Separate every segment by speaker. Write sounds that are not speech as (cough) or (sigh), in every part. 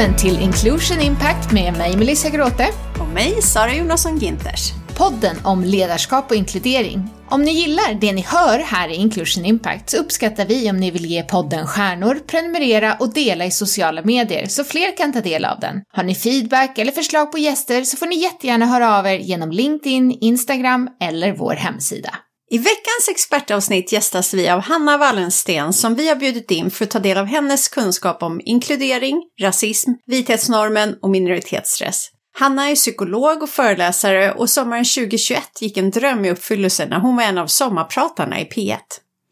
Speaker 1: välkommen till Inclusion Impact med mig Melissa Gråte.
Speaker 2: Och mig Sara Jonasson Ginters.
Speaker 1: Podden om ledarskap och inkludering. Om ni gillar det ni hör här i Inclusion Impact så uppskattar vi om ni vill ge podden stjärnor, prenumerera och dela i sociala medier så fler kan ta del av den. Har ni feedback eller förslag på gäster så får ni jättegärna höra av er genom LinkedIn, Instagram eller vår hemsida.
Speaker 2: I veckans expertavsnitt gästas vi av Hanna Wallensten som vi har bjudit in för att ta del av hennes kunskap om inkludering, rasism, vithetsnormen och minoritetsstress. Hanna är psykolog och föreläsare och sommaren 2021 gick en dröm i uppfyllelse när hon var en av sommarpratarna i P1.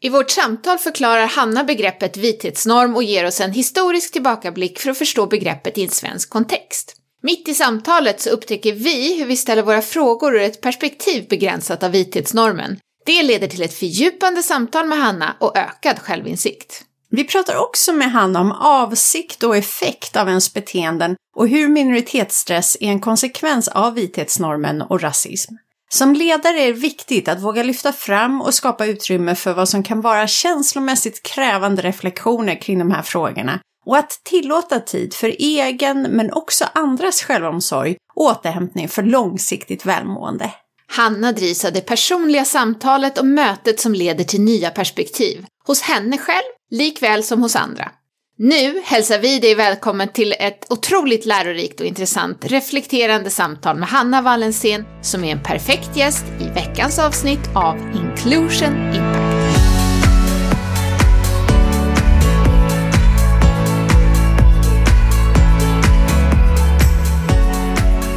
Speaker 1: I vårt samtal förklarar Hanna begreppet vithetsnorm och ger oss en historisk tillbakablick för att förstå begreppet i en svensk kontext. Mitt i samtalet så upptäcker vi hur vi ställer våra frågor ur ett perspektiv begränsat av vithetsnormen. Det leder till ett fördjupande samtal med Hanna och ökad självinsikt.
Speaker 2: Vi pratar också med Hanna om avsikt och effekt av ens beteenden och hur minoritetsstress är en konsekvens av vithetsnormen och rasism. Som ledare är det viktigt att våga lyfta fram och skapa utrymme för vad som kan vara känslomässigt krävande reflektioner kring de här frågorna och att tillåta tid för egen men också andras självomsorg och återhämtning för långsiktigt välmående.
Speaker 1: Hanna drivs av det personliga samtalet och mötet som leder till nya perspektiv, hos henne själv likväl som hos andra. Nu hälsar vi dig välkommen till ett otroligt lärorikt och intressant reflekterande samtal med Hanna Wallensten som är en perfekt gäst i veckans avsnitt av Inclusion Impact.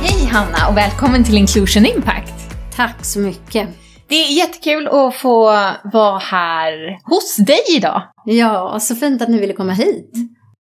Speaker 1: Hej Hanna och välkommen till Inclusion Impact!
Speaker 3: Tack så mycket!
Speaker 1: Det är jättekul att få vara här hos dig idag.
Speaker 3: Ja, så fint att ni ville komma hit.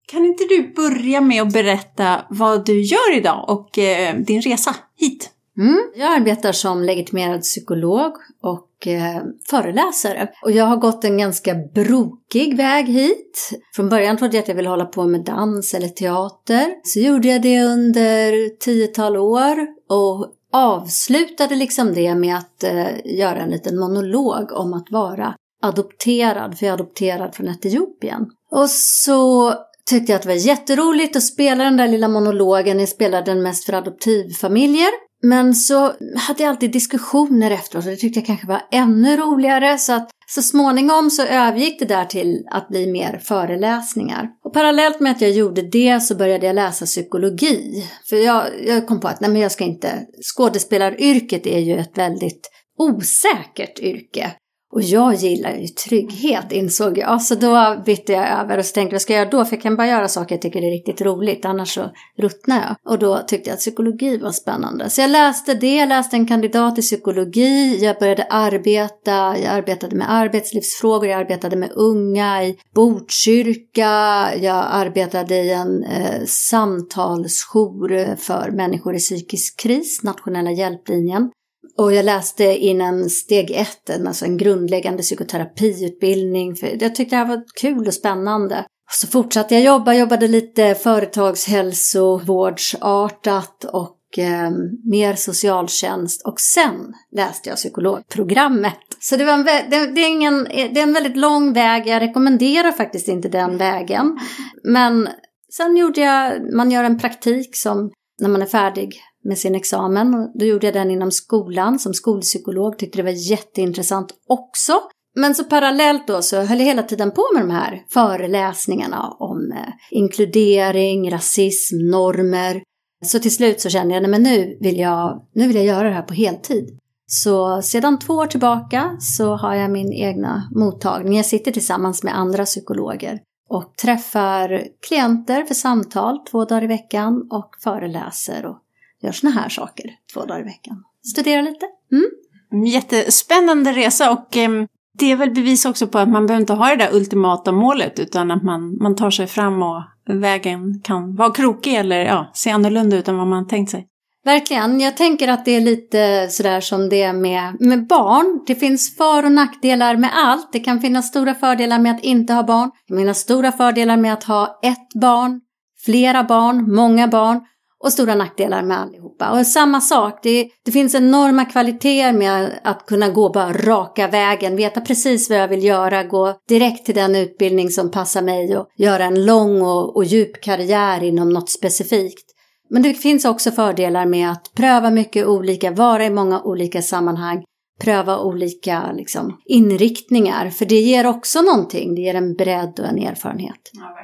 Speaker 2: Kan inte du börja med att berätta vad du gör idag och eh, din resa hit?
Speaker 3: Mm. Jag arbetar som legitimerad psykolog och eh, föreläsare. Och jag har gått en ganska brokig väg hit. Från början trodde jag att jag ville hålla på med dans eller teater. Så gjorde jag det under tiotal år och avslutade liksom det med att eh, göra en liten monolog om att vara adopterad, för jag är adopterad från Etiopien. Och så tyckte jag att det var jätteroligt att spela den där lilla monologen. Jag spelade den mest för adoptivfamiljer. Men så hade jag alltid diskussioner efteråt och det tyckte jag kanske var ännu roligare. Så att så småningom så övergick det där till att bli mer föreläsningar. Och parallellt med att jag gjorde det så började jag läsa psykologi. För jag, jag kom på att nej men jag ska inte... Skådespelaryrket är ju ett väldigt osäkert yrke. Och jag gillar ju trygghet insåg jag. Så då bytte jag över och så tänkte vad ska jag göra då? För jag kan bara göra saker jag tycker är riktigt roligt, annars så ruttnar jag. Och då tyckte jag att psykologi var spännande. Så jag läste det, jag läste en kandidat i psykologi, jag började arbeta, jag arbetade med arbetslivsfrågor, jag arbetade med unga i Botkyrka, jag arbetade i en eh, samtalsjour för människor i psykisk kris, Nationella hjälplinjen. Och jag läste innan steg ett, alltså en grundläggande psykoterapiutbildning. För jag tyckte det här var kul och spännande. Så fortsatte jag jobba, jobbade lite företagshälsovårdsartat och eh, mer socialtjänst. Och sen läste jag psykologprogrammet. Så det, var en, det, det, är ingen, det är en väldigt lång väg, jag rekommenderar faktiskt inte den vägen. Men sen gjorde jag, man gör en praktik som när man är färdig med sin examen. Och då gjorde jag den inom skolan som skolpsykolog, tyckte det var jätteintressant också. Men så parallellt då så höll jag hela tiden på med de här föreläsningarna om eh, inkludering, rasism, normer. Så till slut så kände jag, nej men nu vill jag, nu vill jag göra det här på heltid. Så sedan två år tillbaka så har jag min egna mottagning. Jag sitter tillsammans med andra psykologer och träffar klienter för samtal två dagar i veckan och föreläser och gör såna här saker två dagar i veckan. Studera lite.
Speaker 2: Mm. Jättespännande resa och eh, det är väl bevis också på att man behöver inte ha det där ultimata målet utan att man, man tar sig fram och vägen kan vara krokig eller ja, se annorlunda ut än vad man tänkt sig.
Speaker 3: Verkligen. Jag tänker att det är lite sådär som det är med, med barn. Det finns för och nackdelar med allt. Det kan finnas stora fördelar med att inte ha barn. Det kan finnas stora fördelar med att ha ett barn, flera barn, många barn och stora nackdelar med allihopa. Och samma sak, det, det finns enorma kvaliteter med att kunna gå bara raka vägen, veta precis vad jag vill göra, gå direkt till den utbildning som passar mig och göra en lång och, och djup karriär inom något specifikt. Men det finns också fördelar med att pröva mycket olika, vara i många olika sammanhang, pröva olika liksom, inriktningar. För det ger också någonting, det ger en bredd och en erfarenhet. Ja,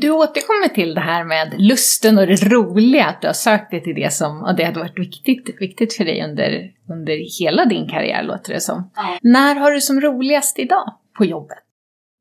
Speaker 1: du återkommer till det här med lusten och det roliga, att du har sökt dig till det som, och det hade varit viktigt, viktigt för dig under, under hela din karriär låter det som. Ja. När har du som roligast idag på jobbet?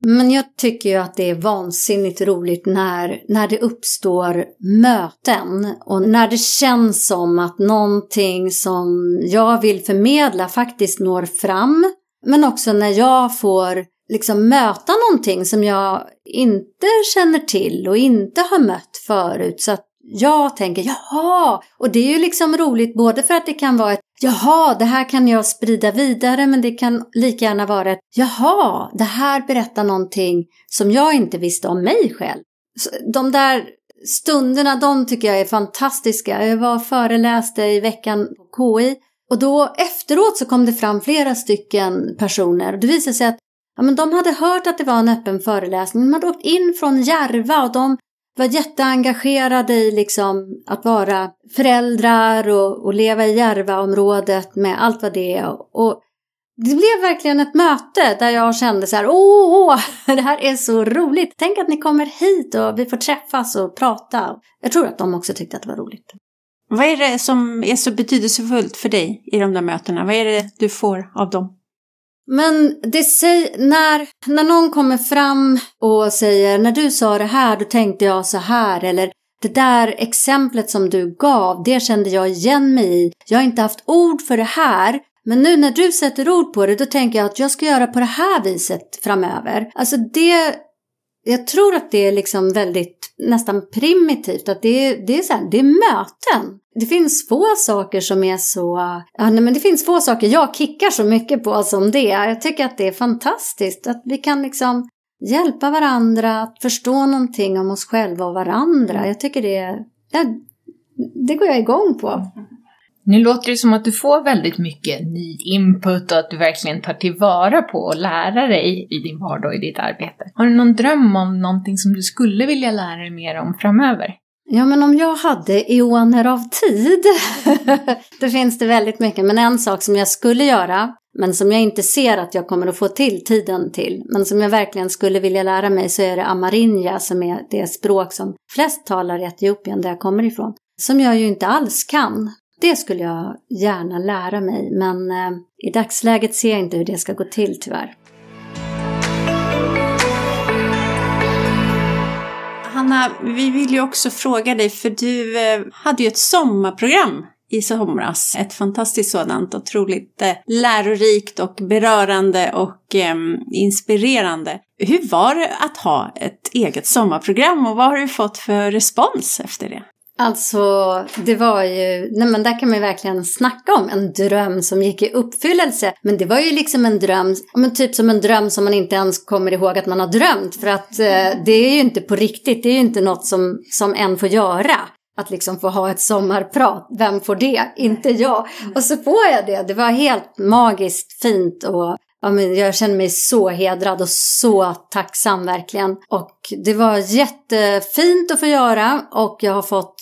Speaker 3: Men jag tycker ju att det är vansinnigt roligt när, när det uppstår möten och när det känns som att någonting som jag vill förmedla faktiskt når fram. Men också när jag får liksom möta någonting som jag inte känner till och inte har mött förut. Så att jag tänker jaha, och det är ju liksom roligt både för att det kan vara ett jaha, det här kan jag sprida vidare men det kan lika gärna vara ett jaha, det här berättar någonting som jag inte visste om mig själv. Så de där stunderna, de tycker jag är fantastiska. Jag var och föreläste i veckan på KI och då efteråt så kom det fram flera stycken personer och det visade sig att Ja, men de hade hört att det var en öppen föreläsning. De hade åkt in från Järva och de var jätteengagerade i liksom att vara föräldrar och, och leva i Järvaområdet med allt vad det är. Och det blev verkligen ett möte där jag kände så här, åh, (laughs) det här är så roligt. Tänk att ni kommer hit och vi får träffas och prata. Jag tror att de också tyckte att det var roligt.
Speaker 2: Vad är det som är så betydelsefullt för dig i de där mötena? Vad är det du får av dem?
Speaker 3: Men det säger, när, när någon kommer fram och säger när du sa det här då tänkte jag så här eller det där exemplet som du gav det kände jag igen mig i. Jag har inte haft ord för det här men nu när du sätter ord på det då tänker jag att jag ska göra på det här viset framöver. Alltså det, jag tror att det är liksom väldigt nästan primitivt att det är, det är, så här, det är möten. Det finns få saker som är så... Ja, nej, men det finns få saker jag kickar så mycket på som det. Jag tycker att det är fantastiskt att vi kan liksom hjälpa varandra att förstå någonting om oss själva och varandra. Jag tycker det, det, det går jag igång på.
Speaker 1: Nu låter det som att du får väldigt mycket ny input och att du verkligen tar tillvara på och lära dig i din vardag och i ditt arbete. Har du någon dröm om någonting som du skulle vilja lära dig mer om framöver?
Speaker 3: Ja, men om jag hade eoner av tid, (laughs) då finns det väldigt mycket. Men en sak som jag skulle göra, men som jag inte ser att jag kommer att få till tiden till, men som jag verkligen skulle vilja lära mig så är det amarinja som är det språk som flest talar i Etiopien, där jag kommer ifrån. Som jag ju inte alls kan. Det skulle jag gärna lära mig, men eh, i dagsläget ser jag inte hur det ska gå till tyvärr.
Speaker 2: Hanna, vi vill ju också fråga dig, för du eh, hade ju ett sommarprogram i somras. Ett fantastiskt sådant, otroligt eh, lärorikt och berörande och eh, inspirerande. Hur var det att ha ett eget sommarprogram och vad har du fått för respons efter det?
Speaker 3: Alltså, det var ju, nej men där kan man ju verkligen snacka om en dröm som gick i uppfyllelse. Men det var ju liksom en dröm, men typ som en dröm som man inte ens kommer ihåg att man har drömt. För att eh, det är ju inte på riktigt, det är ju inte något som, som en får göra. Att liksom få ha ett sommarprat, vem får det? Inte jag. Och så får jag det, det var helt magiskt fint och Ja, men jag känner mig så hedrad och så tacksam verkligen. Och det var jättefint att få göra och jag har fått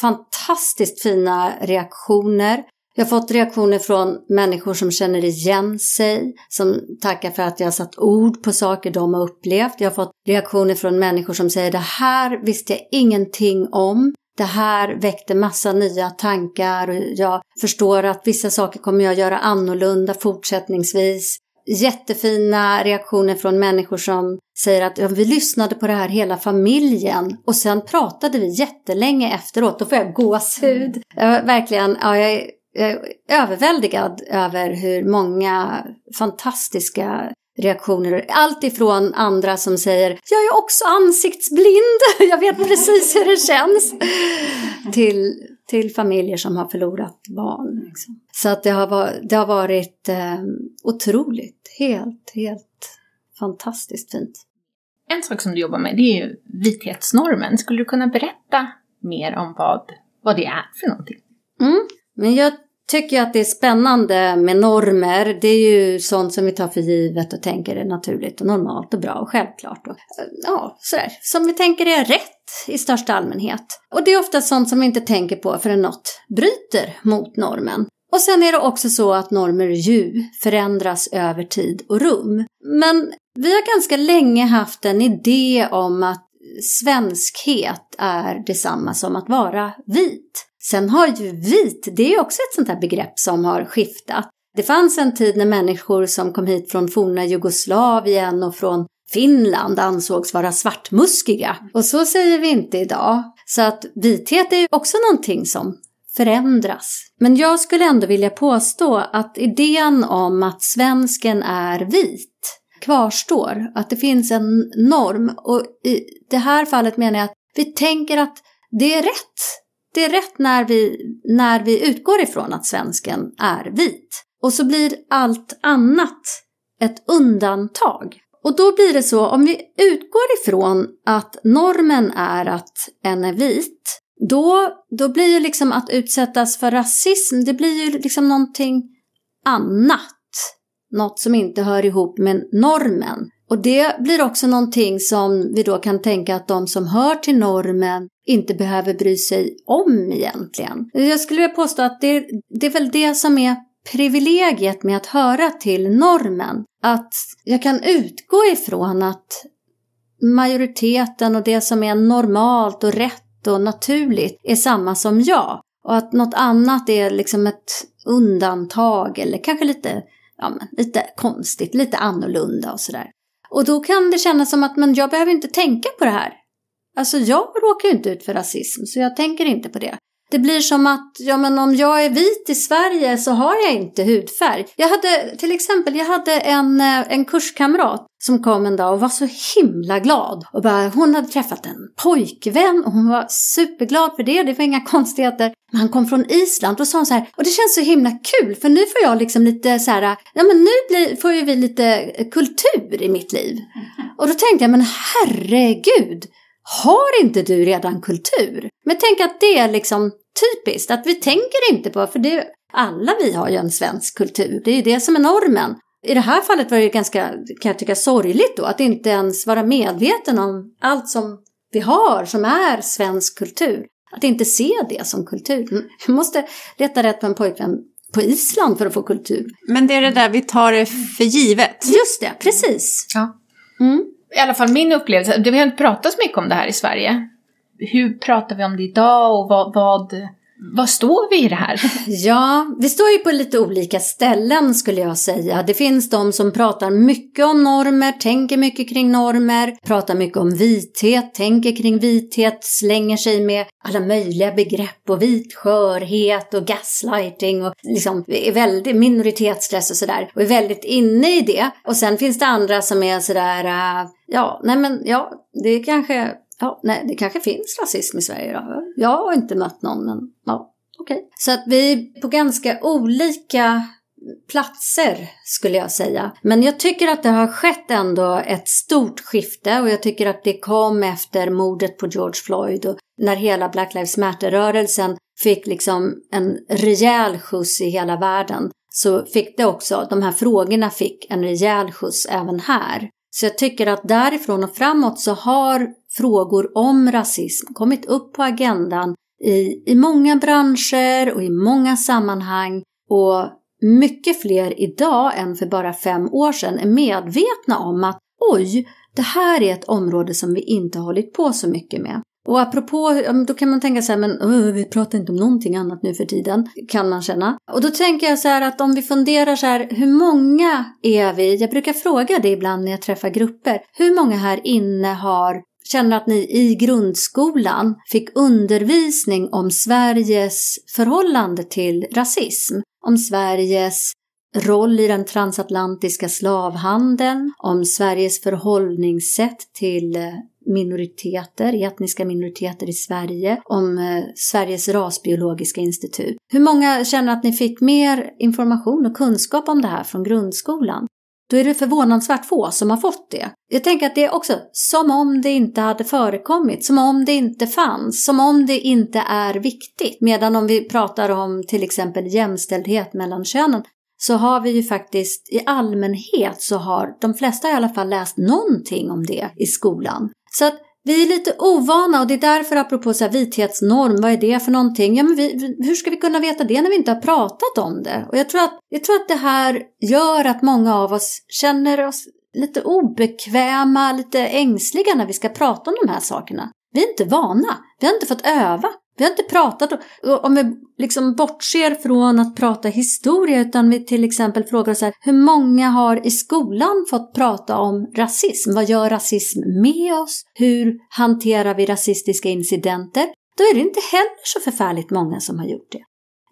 Speaker 3: fantastiskt fina reaktioner. Jag har fått reaktioner från människor som känner igen sig, som tackar för att jag har satt ord på saker de har upplevt. Jag har fått reaktioner från människor som säger det här visste jag ingenting om. Det här väckte massa nya tankar och jag förstår att vissa saker kommer jag göra annorlunda fortsättningsvis jättefina reaktioner från människor som säger att ja, vi lyssnade på det här hela familjen och sen pratade vi jättelänge efteråt. Då får jag gåshud. Jag, verkligen, ja, jag är, jag är överväldigad över hur många fantastiska reaktioner. Allt ifrån andra som säger jag är också ansiktsblind, (laughs) jag vet precis hur det känns. (laughs) Till till familjer som har förlorat barn. Liksom. Så att det har varit, det har varit eh, otroligt, helt, helt fantastiskt fint.
Speaker 1: En sak som du jobbar med det är ju vithetsnormen. Skulle du kunna berätta mer om vad vad det är för någonting.
Speaker 3: Mm. Men jag tycker att det är spännande med normer. Det är ju sånt som vi tar för givet och tänker är naturligt och normalt och bra och självklart. Och, ja, sådär. Som vi tänker är rätt i största allmänhet. Och det är ofta sånt som vi inte tänker på förrän något bryter mot normen. Och sen är det också så att normer ju förändras över tid och rum. Men vi har ganska länge haft en idé om att svenskhet är detsamma som att vara vit. Sen har ju vit, det är också ett sånt här begrepp som har skiftat. Det fanns en tid när människor som kom hit från forna Jugoslavien och från Finland ansågs vara svartmuskiga. Och så säger vi inte idag. Så att vithet är ju också någonting som förändras. Men jag skulle ändå vilja påstå att idén om att svensken är vit kvarstår. Att det finns en norm. Och i det här fallet menar jag att vi tänker att det är rätt. Det är rätt när vi, när vi utgår ifrån att svensken är vit. Och så blir allt annat ett undantag. Och då blir det så, om vi utgår ifrån att normen är att en är vit, då, då blir ju liksom att utsättas för rasism, det blir ju liksom någonting annat. Något som inte hör ihop med normen. Och det blir också någonting som vi då kan tänka att de som hör till normen inte behöver bry sig om egentligen. Jag skulle vilja påstå att det, det är väl det som är privilegiet med att höra till normen. Att jag kan utgå ifrån att majoriteten och det som är normalt och rätt och naturligt är samma som jag. Och att något annat är liksom ett undantag eller kanske lite, ja, men, lite konstigt, lite annorlunda och sådär. Och då kan det kännas som att men jag behöver inte tänka på det här. Alltså jag råkar ju inte ut för rasism så jag tänker inte på det. Det blir som att, ja men om jag är vit i Sverige så har jag inte hudfärg. Jag hade till exempel, jag hade en, eh, en kurskamrat som kom en dag och var så himla glad. Och bara, hon hade träffat en pojkvän och hon var superglad för det, det var inga (laughs) konstigheter. Men han kom från Island och sa så här, och det känns så himla kul för nu får jag liksom lite så här, eh, ja men nu blir, får ju vi lite kultur i mitt liv. Och då tänkte jag, men herregud, har inte du redan kultur? Men tänk att det är liksom typiskt, att vi tänker inte på, för det, alla vi har ju en svensk kultur, det är ju det som är normen. I det här fallet var det ganska, kan jag tycka, sorgligt då, att inte ens vara medveten om allt som vi har som är svensk kultur. Att inte se det som kultur. (laughs) Jag måste leta rätt på en pojkvän på Island för att få kultur.
Speaker 2: Men det är det där vi tar det för givet.
Speaker 3: Just det, precis.
Speaker 1: Ja.
Speaker 3: Mm.
Speaker 1: I alla fall min upplevelse, det har inte pratats mycket om det här i Sverige. Hur pratar vi om det idag och vad, vad, vad står vi i det här? (laughs)
Speaker 3: Ja, vi står ju på lite olika ställen skulle jag säga. Det finns de som pratar mycket om normer, tänker mycket kring normer, pratar mycket om vithet, tänker kring vithet, slänger sig med alla möjliga begrepp och vit skörhet och gaslighting och liksom är väldigt minoritetsstress och sådär och är väldigt inne i det. Och sen finns det andra som är sådär, äh, ja, nej men ja, det kanske Ja, nej, det kanske finns rasism i Sverige då. Jag har inte mött någon, men ja, okej. Okay. Så att vi är på ganska olika platser skulle jag säga. Men jag tycker att det har skett ändå ett stort skifte och jag tycker att det kom efter mordet på George Floyd och när hela Black Lives Matter-rörelsen fick liksom en rejäl skjuts i hela världen så fick det också, de här frågorna fick en rejäl skjuts även här. Så jag tycker att därifrån och framåt så har frågor om rasism kommit upp på agendan i, i många branscher och i många sammanhang och mycket fler idag än för bara fem år sedan är medvetna om att oj, det här är ett område som vi inte har hållit på så mycket med. Och apropå, då kan man tänka så här, men vi pratar inte om någonting annat nu för tiden, kan man känna. Och då tänker jag så här att om vi funderar så här, hur många är vi? Jag brukar fråga det ibland när jag träffar grupper. Hur många här inne har känner att ni i grundskolan fick undervisning om Sveriges förhållande till rasism, om Sveriges roll i den transatlantiska slavhandeln, om Sveriges förhållningssätt till eh, minoriteter, etniska minoriteter i Sverige, om eh, Sveriges rasbiologiska institut. Hur många känner att ni fick mer information och kunskap om det här från grundskolan? Då är det förvånansvärt få som har fått det. Jag tänker att det är också som om det inte hade förekommit, som om det inte fanns, som om det inte är viktigt. Medan om vi pratar om till exempel jämställdhet mellan könen så har vi ju faktiskt i allmänhet så har de flesta i alla fall läst någonting om det i skolan. Så att vi är lite ovana och det är därför apropå så här, vithetsnorm, vad är det för någonting? Ja, men vi, hur ska vi kunna veta det när vi inte har pratat om det? Och jag tror, att, jag tror att det här gör att många av oss känner oss lite obekväma, lite ängsliga när vi ska prata om de här sakerna. Vi är inte vana, vi har inte fått öva. Vi har inte pratat om vi liksom bortser från att prata historia utan vi till exempel frågar oss här, hur många har i skolan fått prata om rasism? Vad gör rasism med oss? Hur hanterar vi rasistiska incidenter? Då är det inte heller så förfärligt många som har gjort det.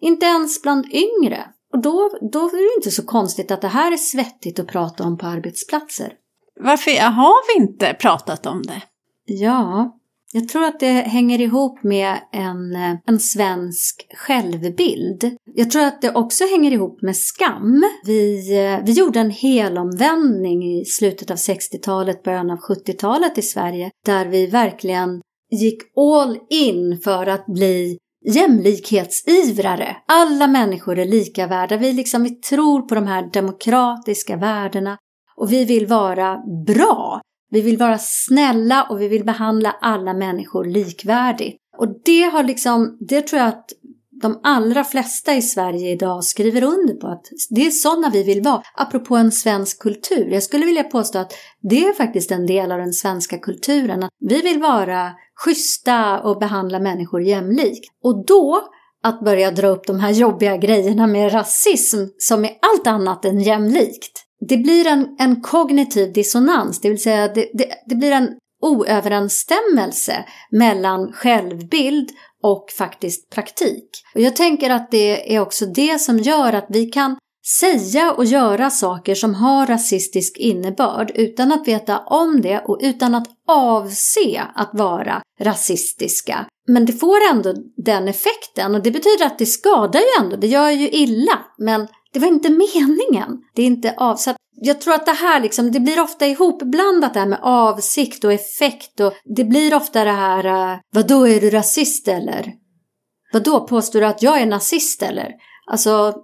Speaker 3: Inte ens bland yngre. Och då, då är det inte så konstigt att det här är svettigt att prata om på arbetsplatser.
Speaker 2: Varför har vi inte pratat om det?
Speaker 3: Ja, jag tror att det hänger ihop med en, eh, en svensk självbild. Jag tror att det också hänger ihop med skam. Vi, eh, vi gjorde en helomvändning i slutet av 60-talet, början av 70-talet i Sverige, där vi verkligen gick all in för att bli jämlikhetsivrare. Alla människor är lika värda. Vi, liksom, vi tror på de här demokratiska värdena och vi vill vara bra. Vi vill vara snälla och vi vill behandla alla människor likvärdigt. Och det har liksom, det tror jag att de allra flesta i Sverige idag skriver under på att det är sådana vi vill vara. Apropå en svensk kultur. Jag skulle vilja påstå att det är faktiskt en del av den svenska kulturen. Att vi vill vara schyssta och behandla människor jämlikt. Och då att börja dra upp de här jobbiga grejerna med rasism som är allt annat än jämlikt det blir en, en kognitiv dissonans, det vill säga det, det, det blir en oöverensstämmelse mellan självbild och faktiskt praktik. Och jag tänker att det är också det som gör att vi kan säga och göra saker som har rasistisk innebörd utan att veta om det och utan att avse att vara rasistiska. Men det får ändå den effekten och det betyder att det skadar ju ändå, det gör ju illa. Men det var inte meningen. Det är inte avsatt. Jag tror att det här liksom, det blir ofta ihopblandat det här med avsikt och effekt och det blir ofta det här, vad vadå är du rasist eller? Vadå, påstår du att jag är nazist eller? Alltså,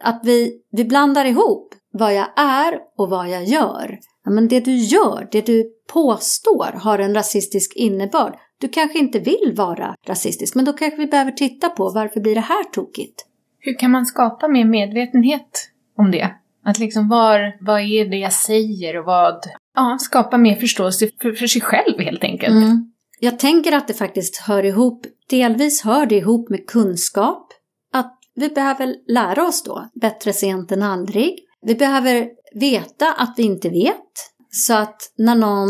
Speaker 3: att vi, vi blandar ihop vad jag är och vad jag gör. Ja, men det du gör, det du påstår har en rasistisk innebörd. Du kanske inte vill vara rasistisk, men då kanske vi behöver titta på varför blir det här tokigt?
Speaker 1: Hur kan man skapa mer medvetenhet om det? Att liksom var, vad är det jag säger och vad... Ja, skapa mer förståelse för, för sig själv helt enkelt. Mm.
Speaker 3: Jag tänker att det faktiskt hör ihop, delvis hör det ihop med kunskap. Att vi behöver lära oss då, bättre sent än aldrig. Vi behöver veta att vi inte vet. Så att när någon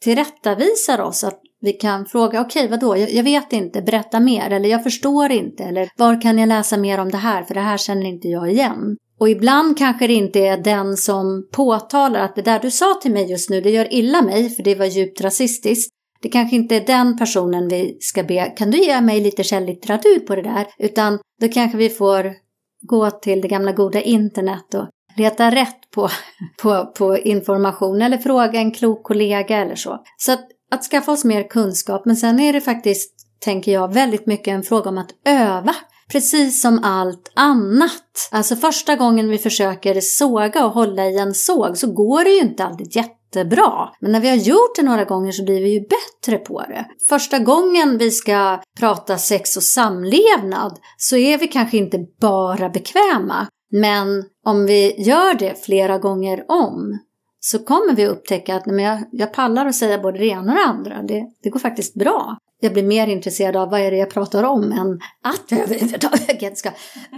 Speaker 3: tillrättavisar oss att vi kan fråga, okej okay, vadå, jag, jag vet inte, berätta mer, eller jag förstår inte, eller var kan jag läsa mer om det här, för det här känner inte jag igen. Och ibland kanske det inte är den som påtalar att det där du sa till mig just nu, det gör illa mig, för det var djupt rasistiskt. Det kanske inte är den personen vi ska be, kan du ge mig lite källlitteratur på det där? Utan då kanske vi får gå till det gamla goda internet och leta rätt på, (laughs) på, på information eller fråga en klok kollega eller så. Så att att skaffa oss mer kunskap, men sen är det faktiskt, tänker jag, väldigt mycket en fråga om att öva. Precis som allt annat. Alltså första gången vi försöker såga och hålla i en såg så går det ju inte alltid jättebra. Men när vi har gjort det några gånger så blir vi ju bättre på det. Första gången vi ska prata sex och samlevnad så är vi kanske inte bara bekväma. Men om vi gör det flera gånger om så kommer vi upptäcka att men jag, jag pallar att säga både det ena och det andra. Det, det går faktiskt bra. Jag blir mer intresserad av vad är det jag pratar om än att jag överhuvudtaget ska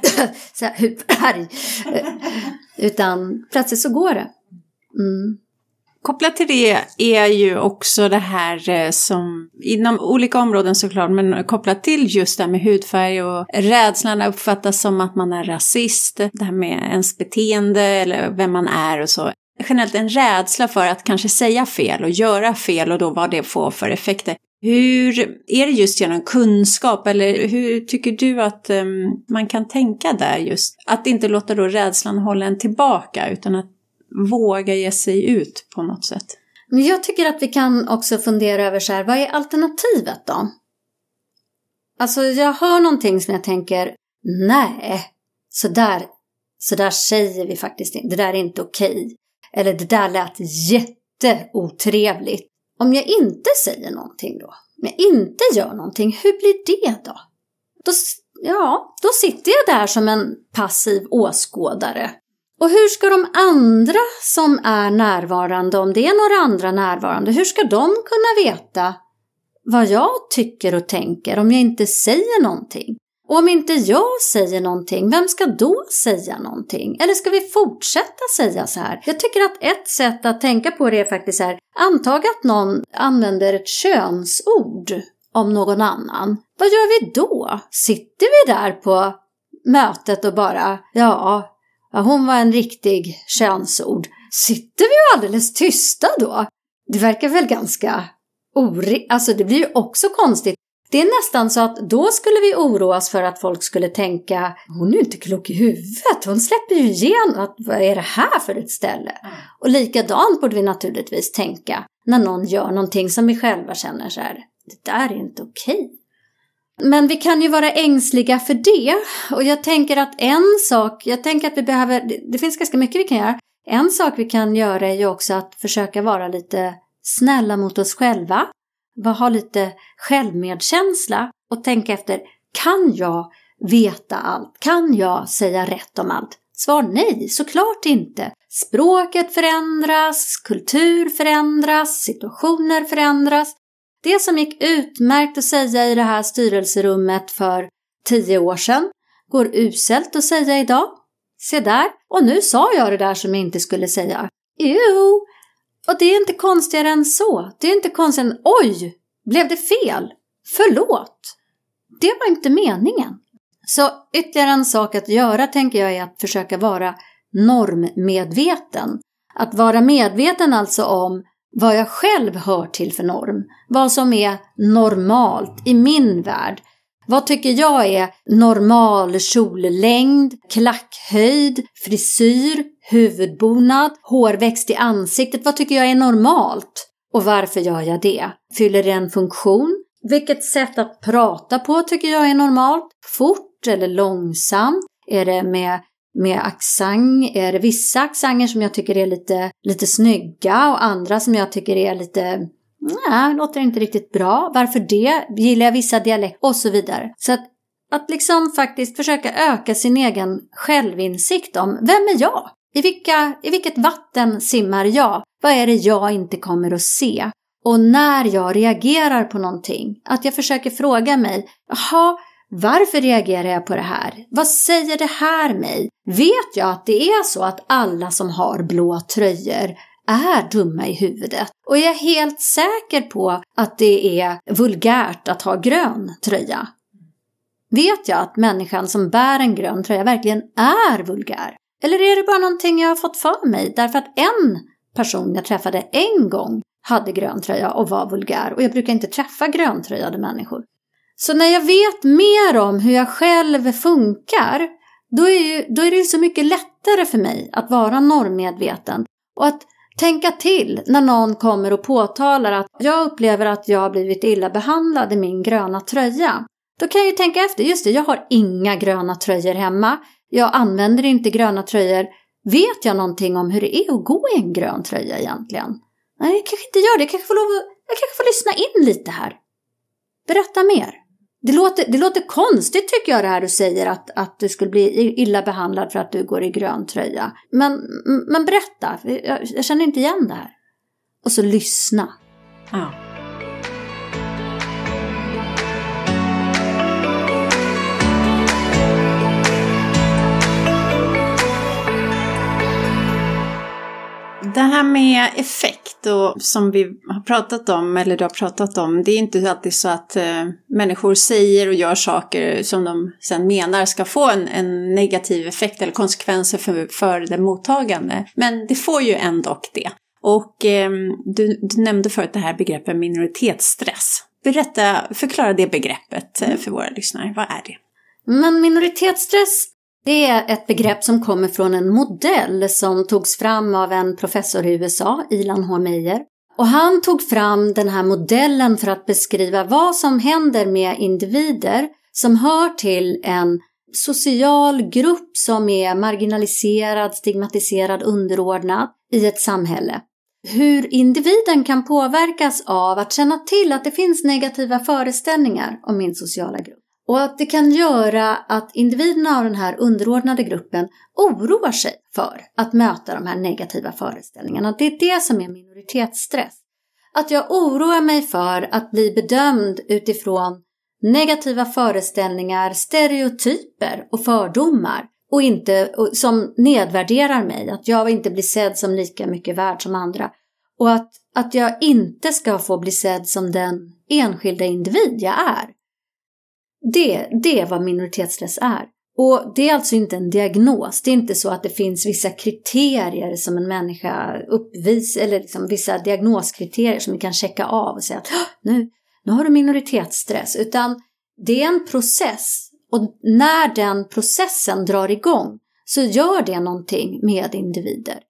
Speaker 3: (laughs) säga huvudfärg. Eh, utan plötsligt så går det. Mm.
Speaker 2: Kopplat till det är ju också det här eh, som inom olika områden såklart, men kopplat till just det här med hudfärg och rädslan uppfattas som att man är rasist, det här med ens beteende eller vem man är och så generellt en rädsla för att kanske säga fel och göra fel och då vad det får för effekter. Hur är det just genom kunskap eller hur tycker du att um, man kan tänka där just? Att inte låta då rädslan hålla en tillbaka utan att våga ge sig ut på något sätt.
Speaker 3: Men jag tycker att vi kan också fundera över så här, vad är alternativet då? Alltså jag hör någonting som jag tänker, nej, så där, så där säger vi faktiskt inte, det där är inte okej. Eller det där lät jätteotrevligt. Om jag inte säger någonting då, om jag inte gör någonting, hur blir det då? då ja, då sitter jag där som en passiv åskådare. Och hur ska de andra som är närvarande, om det är några andra närvarande, hur ska de kunna veta vad jag tycker och tänker om jag inte säger någonting? Och om inte jag säger någonting, vem ska då säga någonting? Eller ska vi fortsätta säga så här? Jag tycker att ett sätt att tänka på det är faktiskt här, antag att någon använder ett könsord om någon annan. Vad gör vi då? Sitter vi där på mötet och bara, ja, hon var en riktig könsord. Sitter vi alldeles tysta då? Det verkar väl ganska ori... Alltså det blir ju också konstigt. Det är nästan så att då skulle vi oroas för att folk skulle tänka hon är inte klok i huvudet, hon släpper ju igenom, att, vad är det här för ett ställe? Mm. Och likadant borde vi naturligtvis tänka när någon gör någonting som vi själva känner så här, det där är inte okej. Men vi kan ju vara ängsliga för det. Och jag tänker att en sak, jag tänker att vi behöver, det finns ganska mycket vi kan göra. En sak vi kan göra är ju också att försöka vara lite snälla mot oss själva. Ha lite självmedkänsla och tänka efter, kan jag veta allt? Kan jag säga rätt om allt? Svar nej, såklart inte. Språket förändras, kultur förändras, situationer förändras. Det som gick utmärkt att säga i det här styrelserummet för tio år sedan går uselt att säga idag. Se där, och nu sa jag det där som jag inte skulle säga. Jo, och det är inte konstigare än så. Det är inte konstigare än oj, blev det fel? Förlåt. Det var inte meningen. Så ytterligare en sak att göra tänker jag är att försöka vara normmedveten. Att vara medveten alltså om vad jag själv hör till för norm. Vad som är normalt i min värld. Vad tycker jag är normal kjollängd, klackhöjd, frisyr, huvudbonad, hårväxt i ansiktet? Vad tycker jag är normalt? Och varför gör jag det? Fyller det en funktion? Vilket sätt att prata på tycker jag är normalt? Fort eller långsamt? Är det med med accent är det vissa accenter som jag tycker är lite, lite snygga och andra som jag tycker är lite nej, låter inte riktigt bra. Varför det? Gillar jag vissa dialekter? Och så vidare. Så att, att liksom faktiskt försöka öka sin egen självinsikt om vem är jag? I, vilka, I vilket vatten simmar jag? Vad är det jag inte kommer att se? Och när jag reagerar på någonting, att jag försöker fråga mig, jaha, varför reagerar jag på det här? Vad säger det här mig? Vet jag att det är så att alla som har blå tröjor är dumma i huvudet? Och är jag helt säker på att det är vulgärt att ha grön tröja. Vet jag att människan som bär en grön tröja verkligen är vulgär? Eller är det bara någonting jag har fått för mig därför att en person jag träffade en gång hade grön tröja och var vulgär och jag brukar inte träffa gröntröjade människor. Så när jag vet mer om hur jag själv funkar, då är, ju, då är det ju så mycket lättare för mig att vara normmedveten och att tänka till när någon kommer och påtalar att jag upplever att jag har blivit illa behandlad i min gröna tröja. Då kan jag ju tänka efter, just det, jag har inga gröna tröjor hemma. Jag använder inte gröna tröjor. Vet jag någonting om hur det är att gå i en grön tröja egentligen? Nej, jag kanske inte gör det. Jag kanske får, lov att, jag kanske får lyssna in lite här. Berätta mer. Det låter, det låter konstigt tycker jag det här du säger att, att du skulle bli illa behandlad för att du går i grön tröja. Men, men berätta, jag, jag känner inte igen det här. Och så lyssna.
Speaker 2: Ja. Det här med effekt och som vi har pratat om, eller du har pratat om, det är inte alltid så att eh, människor säger och gör saker som de sen menar ska få en, en negativ effekt eller konsekvenser för, för den mottagande. Men det får ju ändå det. Och eh, du, du nämnde förut det här begreppet minoritetsstress. Berätta, förklara det begreppet eh, för våra lyssnare. Vad är det?
Speaker 3: Men minoritetsstress det är ett begrepp som kommer från en modell som togs fram av en professor i USA, Ilan H. Meyer. Och han tog fram den här modellen för att beskriva vad som händer med individer som hör till en social grupp som är marginaliserad, stigmatiserad, underordnad i ett samhälle. Hur individen kan påverkas av att känna till att det finns negativa föreställningar om min sociala grupp. Och att det kan göra att individerna av den här underordnade gruppen oroar sig för att möta de här negativa föreställningarna. Det är det som är minoritetsstress. Att jag oroar mig för att bli bedömd utifrån negativa föreställningar, stereotyper och fördomar och inte, som nedvärderar mig, att jag inte blir sedd som lika mycket värd som andra. Och att, att jag inte ska få bli sedd som den enskilda individ jag är. Det, det är vad minoritetsstress är. Och det är alltså inte en diagnos. Det är inte så att det finns vissa kriterier som en människa uppvisar, eller liksom vissa diagnoskriterier som vi kan checka av och säga att nu, nu har du minoritetsstress. Utan det är en process och när den processen drar igång så gör det någonting med individer.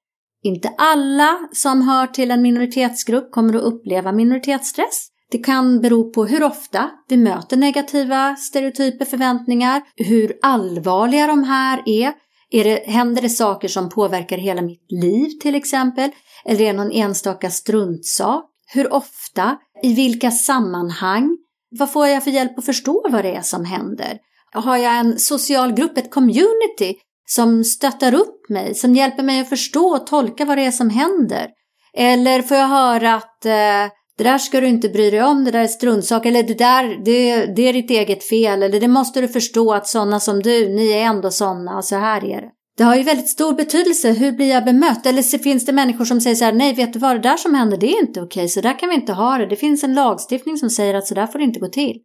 Speaker 3: Inte alla som hör till en minoritetsgrupp kommer att uppleva minoritetsstress. Det kan bero på hur ofta vi möter negativa stereotyper, förväntningar, hur allvarliga de här är. är det, händer det saker som påverkar hela mitt liv till exempel? Eller är det någon enstaka struntsak? Hur ofta? I vilka sammanhang? Vad får jag för hjälp att förstå vad det är som händer? Har jag en social grupp, ett community som stöttar upp mig, som hjälper mig att förstå och tolka vad det är som händer? Eller får jag höra att eh, det där ska du inte bry dig om, det där är struntsak, eller det där, det, det är ditt eget fel, eller det måste du förstå att sådana som du, ni är ändå sådana och så här är det. Det har ju väldigt stor betydelse, hur blir jag bemött? Eller så finns det människor som säger så här, nej vet du vad, det där som händer det är inte okej, så där kan vi inte ha det. Det finns en lagstiftning som säger att så där får det inte gå till.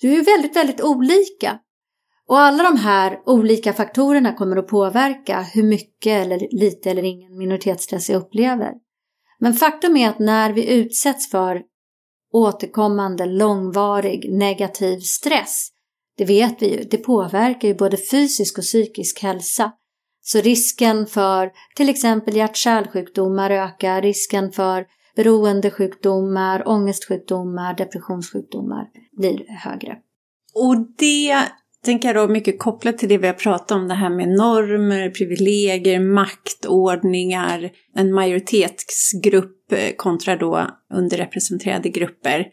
Speaker 3: Det är ju väldigt, väldigt olika. Och alla de här olika faktorerna kommer att påverka hur mycket eller lite eller ingen minoritetsstress jag upplever. Men faktum är att när vi utsätts för återkommande långvarig negativ stress, det vet vi ju, det påverkar ju både fysisk och psykisk hälsa. Så risken för till exempel hjärt-kärlsjukdomar ökar, risken för beroendesjukdomar, ångestsjukdomar, depressionssjukdomar blir högre.
Speaker 2: Och det tänker jag då mycket kopplat till det vi har pratat om, det här med normer, privilegier, maktordningar, en majoritetsgrupp eh, kontra då underrepresenterade grupper.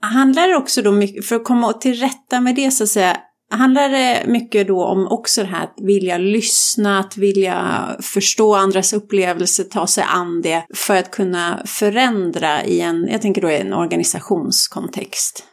Speaker 2: Handlar det också då mycket, för att komma till rätta med det så att säga, handlar det mycket då om också det här att vilja lyssna, att vilja förstå andras upplevelser, ta sig an det för att kunna förändra i en, jag tänker då i en organisationskontext?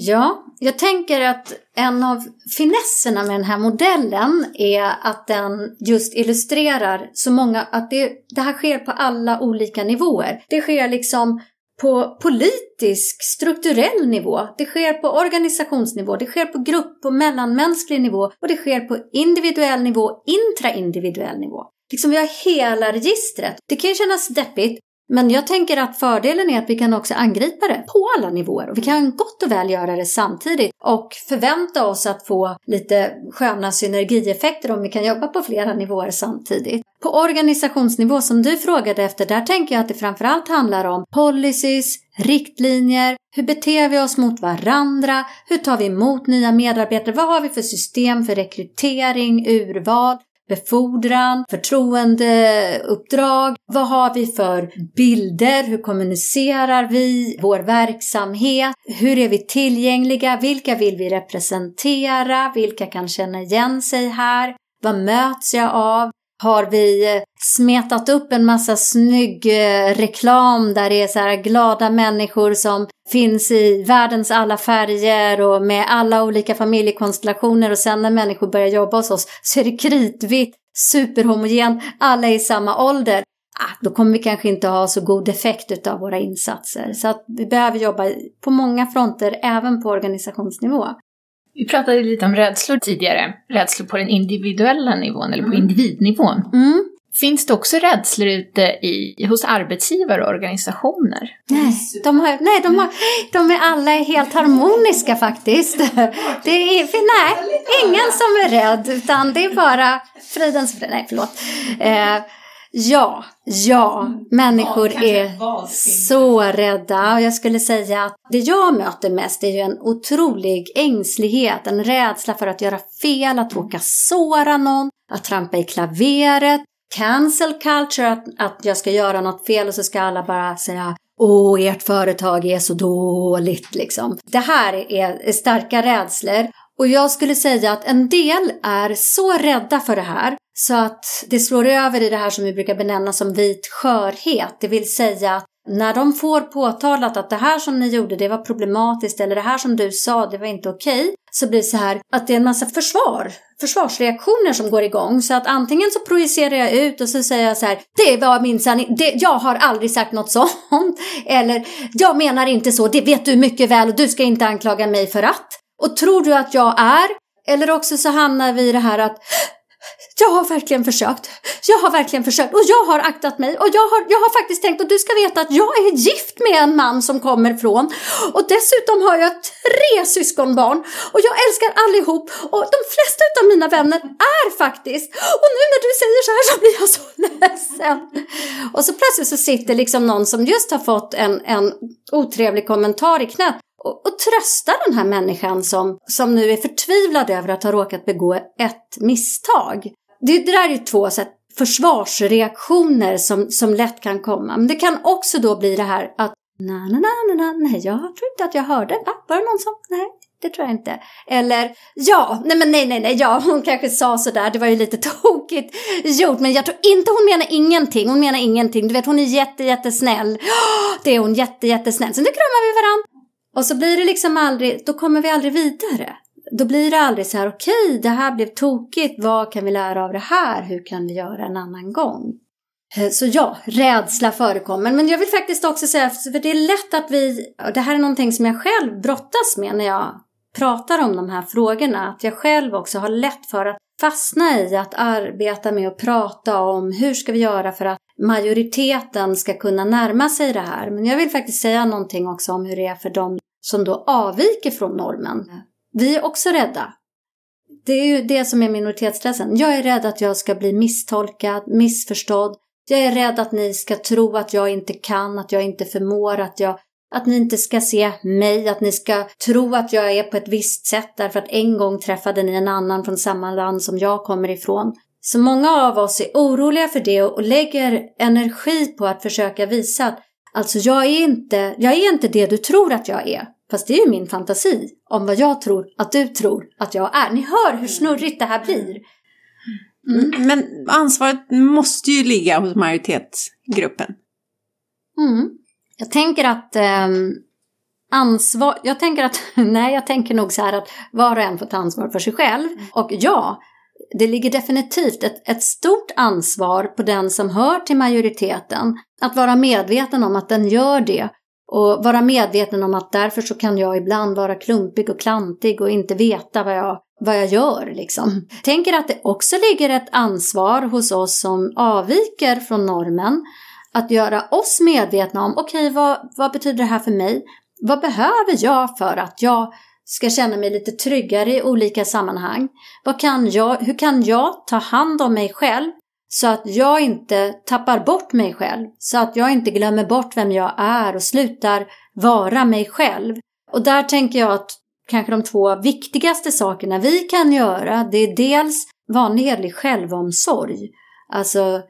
Speaker 3: Ja, jag tänker att en av finesserna med den här modellen är att den just illustrerar så många, att det, det här sker på alla olika nivåer. Det sker liksom på politisk, strukturell nivå, det sker på organisationsnivå, det sker på grupp och mellanmänsklig nivå och det sker på individuell nivå, intraindividuell nivå. Liksom vi har hela registret. Det kan ju kännas deppigt men jag tänker att fördelen är att vi kan också angripa det på alla nivåer. Och vi kan gott och väl göra det samtidigt och förvänta oss att få lite sköna synergieffekter om vi kan jobba på flera nivåer samtidigt. På organisationsnivå som du frågade efter, där tänker jag att det framförallt handlar om policies, riktlinjer, hur beter vi oss mot varandra, hur tar vi emot nya medarbetare, vad har vi för system för rekrytering, urval, befordran, förtroendeuppdrag. Vad har vi för bilder? Hur kommunicerar vi vår verksamhet? Hur är vi tillgängliga? Vilka vill vi representera? Vilka kan känna igen sig här? Vad möts jag av? Har vi eh, smetat upp en massa snygg eh, reklam där det är så här glada människor som finns i världens alla färger och med alla olika familjekonstellationer och sen när människor börjar jobba hos oss så är det kritvitt, superhomogent, alla är i samma ålder. Ah, då kommer vi kanske inte ha så god effekt av våra insatser. Så att vi behöver jobba på många fronter, även på organisationsnivå.
Speaker 1: Vi pratade lite om rädslor tidigare, rädslor på den individuella nivån eller på mm. individnivån.
Speaker 3: Mm.
Speaker 1: Finns det också rädslor ute i, hos arbetsgivare och organisationer?
Speaker 3: Nej, de, har, nej de, har, de är alla helt harmoniska faktiskt. Det är, nej, ingen som är rädd, utan det är bara fridens frid. Nej, förlåt. Eh, ja, ja, människor är så rädda. Och jag skulle säga att det jag möter mest är ju en otrolig ängslighet, en rädsla för att göra fel, att råka såra någon, att trampa i klaveret, cancel culture, att, att jag ska göra något fel och så ska alla bara säga Åh, ert företag är så dåligt liksom. Det här är starka rädslor. Och jag skulle säga att en del är så rädda för det här så att det slår över i det här som vi brukar benämna som vit skörhet. Det vill säga att när de får påtalat att det här som ni gjorde det var problematiskt eller det här som du sa det var inte okej så blir det så här att det är en massa försvar, försvarsreaktioner som går igång. Så att antingen så projicerar jag ut och så säger jag så här det var min sanning, jag har aldrig sagt något sånt. (laughs) Eller jag menar inte så, det vet du mycket väl och du ska inte anklaga mig för att. Och tror du att jag är? Eller också så hamnar vi i det här att jag har verkligen försökt. Jag har verkligen försökt och jag har aktat mig och jag har, jag har faktiskt tänkt och du ska veta att jag är gift med en man som kommer från och dessutom har jag tre syskonbarn och jag älskar allihop och de flesta av mina vänner är faktiskt och nu när du säger så här så blir jag så (laughs) ledsen. Och så plötsligt så sitter liksom någon som just har fått en, en otrevlig kommentar i knät och, och trösta den här människan som, som nu är förtvivlad över att ha råkat begå ett misstag. Det, det där är två så försvarsreaktioner som, som lätt kan komma. Men det kan också då bli det här att na, na, na, na, nej, jag tror inte att jag hörde. Va? Var det någon som? Nej, det tror jag inte. Eller ja, nej men nej, nej, nej, ja, hon kanske sa sådär, det var ju lite (laughs) tokigt gjort, men jag tror inte hon menar ingenting, hon menar ingenting. Du vet, hon är jätte, jättesnäll. (gasps) Det är hon jätte, jättesnäll. Sen nu kramar vi varandra. Och så blir det liksom aldrig, då kommer vi aldrig vidare. Då blir det aldrig så här, okej, okay, det här blev tokigt, vad kan vi lära av det här, hur kan vi göra en annan gång? Eh, så ja, rädsla förekommer. Men jag vill faktiskt också säga, för det är lätt att vi, och det här är någonting som jag själv brottas med när jag pratar om de här frågorna, att jag själv också har lätt för att fastna i att arbeta med och prata om hur ska vi göra för att majoriteten ska kunna närma sig det här. Men jag vill faktiskt säga någonting också om hur det är för de som då avviker från normen. Vi är också rädda. Det är ju det som är minoritetsstressen. Jag är rädd att jag ska bli misstolkad, missförstådd. Jag är rädd att ni ska tro att jag inte kan, att jag inte förmår, att, jag, att ni inte ska se mig, att ni ska tro att jag är på ett visst sätt därför att en gång träffade ni en annan från samma land som jag kommer ifrån. Så många av oss är oroliga för det och lägger energi på att försöka visa att alltså jag är inte, jag är inte det du tror att jag är. Fast det är ju min fantasi om vad jag tror att du tror att jag är. Ni hör hur snurrigt det här blir.
Speaker 2: Mm. Men ansvaret måste ju ligga hos majoritetsgruppen.
Speaker 3: Mm. Jag tänker att eh, ansvar, jag tänker att, (laughs) nej jag tänker nog så här att var och en får ta ansvar för sig själv. Och ja, det ligger definitivt ett, ett stort ansvar på den som hör till majoriteten att vara medveten om att den gör det och vara medveten om att därför så kan jag ibland vara klumpig och klantig och inte veta vad jag, vad jag gör. Liksom. Tänker att det också ligger ett ansvar hos oss som avviker från normen att göra oss medvetna om, okej okay, vad, vad betyder det här för mig? Vad behöver jag för att jag ska känna mig lite tryggare i olika sammanhang? Vad kan jag, hur kan jag ta hand om mig själv så att jag inte tappar bort mig själv, så att jag inte glömmer bort vem jag är och slutar vara mig själv. Och där tänker jag att kanske de två viktigaste sakerna vi kan göra, det är dels vanlig hederlig självomsorg. Alltså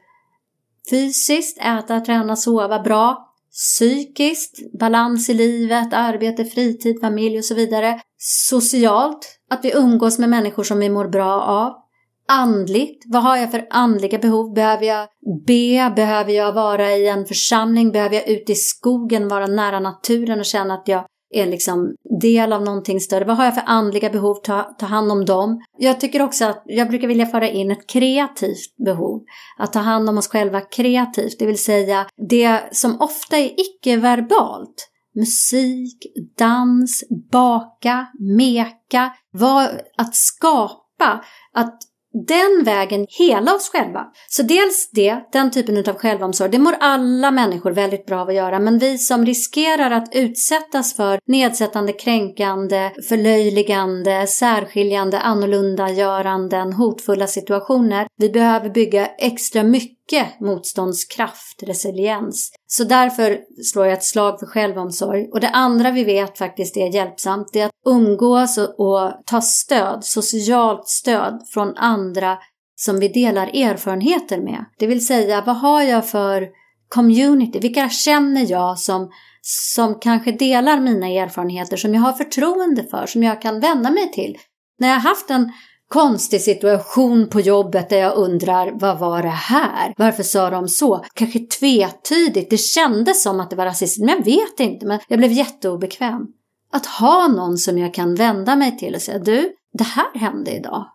Speaker 3: fysiskt, äta, träna, sova bra. Psykiskt, balans i livet, arbete, fritid, familj och så vidare. Socialt, att vi umgås med människor som vi mår bra av andligt. Vad har jag för andliga behov? Behöver jag be? Behöver jag vara i en församling? Behöver jag ut i skogen, vara nära naturen och känna att jag är liksom del av någonting större? Vad har jag för andliga behov? Ta, ta hand om dem. Jag tycker också att jag brukar vilja föra in ett kreativt behov. Att ta hand om oss själva kreativt, det vill säga det som ofta är icke-verbalt. Musik, dans, baka, meka, var, att skapa, att den vägen hela oss själva. Så dels det, den typen av självomsorg, det mår alla människor väldigt bra av att göra. Men vi som riskerar att utsättas för nedsättande, kränkande, förlöjligande, särskiljande, annorlundagöranden, hotfulla situationer. Vi behöver bygga extra mycket motståndskraft, resiliens. Så därför slår jag ett slag för självomsorg. Och det andra vi vet faktiskt är hjälpsamt, det är att umgås och, och ta stöd, socialt stöd från andra som vi delar erfarenheter med. Det vill säga, vad har jag för community? Vilka känner jag som, som kanske delar mina erfarenheter, som jag har förtroende för, som jag kan vända mig till? När jag har haft en konstig situation på jobbet där jag undrar vad var det här? Varför sa de så? Kanske tvetydigt. Det kändes som att det var rasistiskt, men jag vet inte. Men jag blev jätteobekväm. Att ha någon som jag kan vända mig till och säga du, det här hände idag.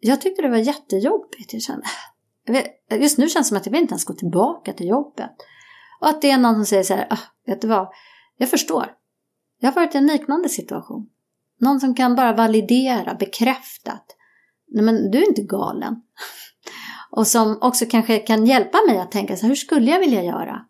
Speaker 3: Jag tyckte det var jättejobbigt. Jag kände, just nu känns det som att jag vill inte ens gå tillbaka till jobbet. Och att det är någon som säger så här, ah, vet du vad, jag förstår. Jag har varit i en liknande situation. Någon som kan bara validera, bekräfta att nej men du är inte galen. Och som också kanske kan hjälpa mig att tänka så här, hur skulle jag vilja göra?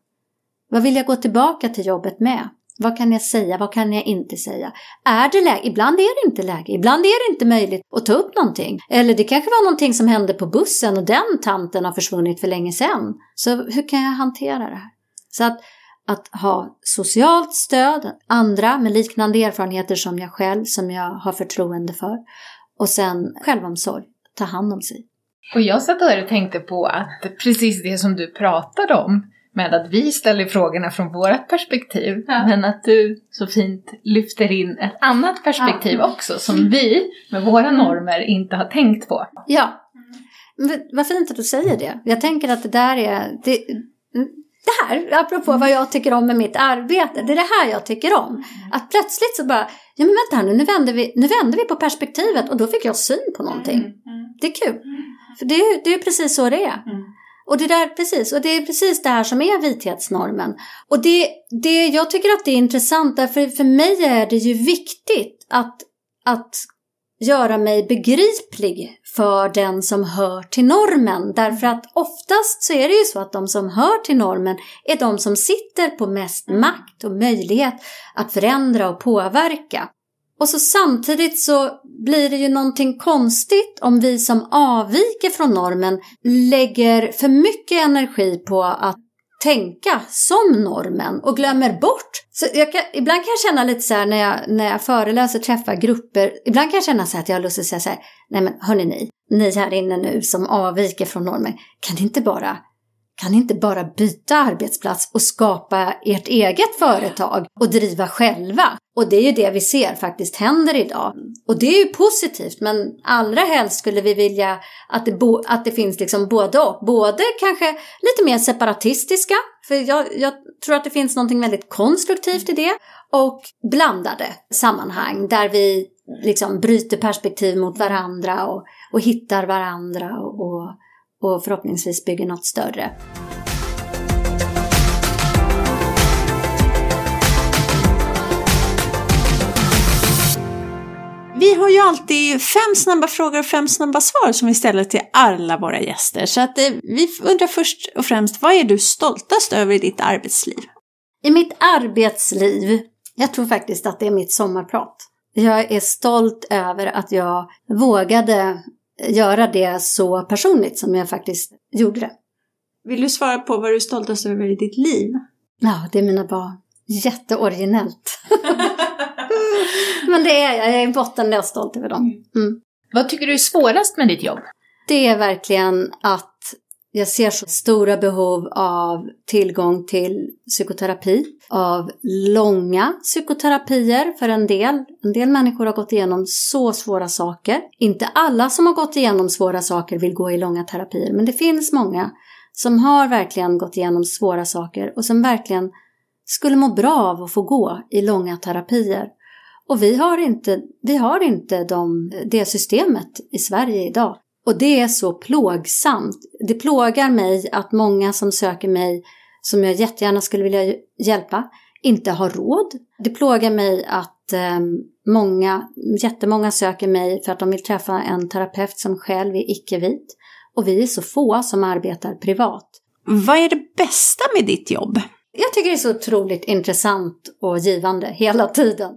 Speaker 3: Vad vill jag gå tillbaka till jobbet med? Vad kan jag säga? Vad kan jag inte säga? Är det läge? Ibland är det inte läge. Ibland är det inte möjligt att ta upp någonting. Eller det kanske var någonting som hände på bussen och den tanten har försvunnit för länge sedan. Så hur kan jag hantera det här? Så att, att ha socialt stöd, andra med liknande erfarenheter som jag själv, som jag har förtroende för. Och sen självomsorg, ta hand om sig.
Speaker 1: Och jag satt där och tänkte på att precis det som du pratade om, med att vi ställer frågorna från vårt perspektiv, ja. men att du så fint lyfter in ett annat perspektiv ja. också som vi med våra normer inte har tänkt på.
Speaker 3: Ja, vad fint att du säger det. Jag tänker att det där är, det, det här, apropå vad jag tycker om med mitt arbete, det är det här jag tycker om. Att plötsligt så bara, ja men vänta här nu, nu vänder vi, nu vänder vi på perspektivet och då fick jag syn på någonting. Mm, mm. Det är kul. För det är, det är precis så det är. Mm. Och det där, precis, och det är precis det här som är vithetsnormen. Och det, det, jag tycker att det är intressant därför för mig är det ju viktigt att, att göra mig begriplig för den som hör till normen. Därför att oftast så är det ju så att de som hör till normen är de som sitter på mest makt och möjlighet att förändra och påverka. Och så samtidigt så blir det ju någonting konstigt om vi som avviker från normen lägger för mycket energi på att tänka som normen och glömmer bort. Så kan, ibland kan jag känna lite så här när jag, när jag föreläser, träffar grupper, ibland kan jag känna så här att jag har lust att säga så här, nej men hörni ni, ni här inne nu som avviker från normen, kan ni inte bara kan ni inte bara byta arbetsplats och skapa ert eget företag och driva själva? Och det är ju det vi ser faktiskt händer idag. Och det är ju positivt, men allra helst skulle vi vilja att det, bo, att det finns liksom både och. Både kanske lite mer separatistiska, för jag, jag tror att det finns något väldigt konstruktivt i det, och blandade sammanhang där vi liksom bryter perspektiv mot varandra och, och hittar varandra och, och och förhoppningsvis bygger något större.
Speaker 2: Vi har ju alltid fem snabba frågor och fem snabba svar som vi ställer till alla våra gäster. Så att, eh, vi undrar först och främst, vad är du stoltast över i ditt arbetsliv?
Speaker 3: I mitt arbetsliv? Jag tror faktiskt att det är mitt sommarprat. Jag är stolt över att jag vågade göra det så personligt som jag faktiskt gjorde det.
Speaker 2: Vill du svara på vad du är stoltast över i ditt liv?
Speaker 3: Ja, det är mina barn. Jätteoriginellt. (laughs) Men det är jag. Jag är i botten stolt över dem. Mm.
Speaker 1: Vad tycker du är svårast med ditt jobb?
Speaker 3: Det är verkligen att jag ser så stora behov av tillgång till psykoterapi, av långa psykoterapier för en del. En del människor har gått igenom så svåra saker. Inte alla som har gått igenom svåra saker vill gå i långa terapier, men det finns många som har verkligen gått igenom svåra saker och som verkligen skulle må bra av att få gå i långa terapier. Och vi har inte, vi har inte de, det systemet i Sverige idag. Och det är så plågsamt. Det plågar mig att många som söker mig, som jag jättegärna skulle vilja hjälpa, inte har råd. Det plågar mig att eh, många, jättemånga söker mig för att de vill träffa en terapeut som själv är icke-vit. Och vi är så få som arbetar privat.
Speaker 2: Vad är det bästa med ditt jobb?
Speaker 3: Jag tycker det är så otroligt intressant och givande hela tiden.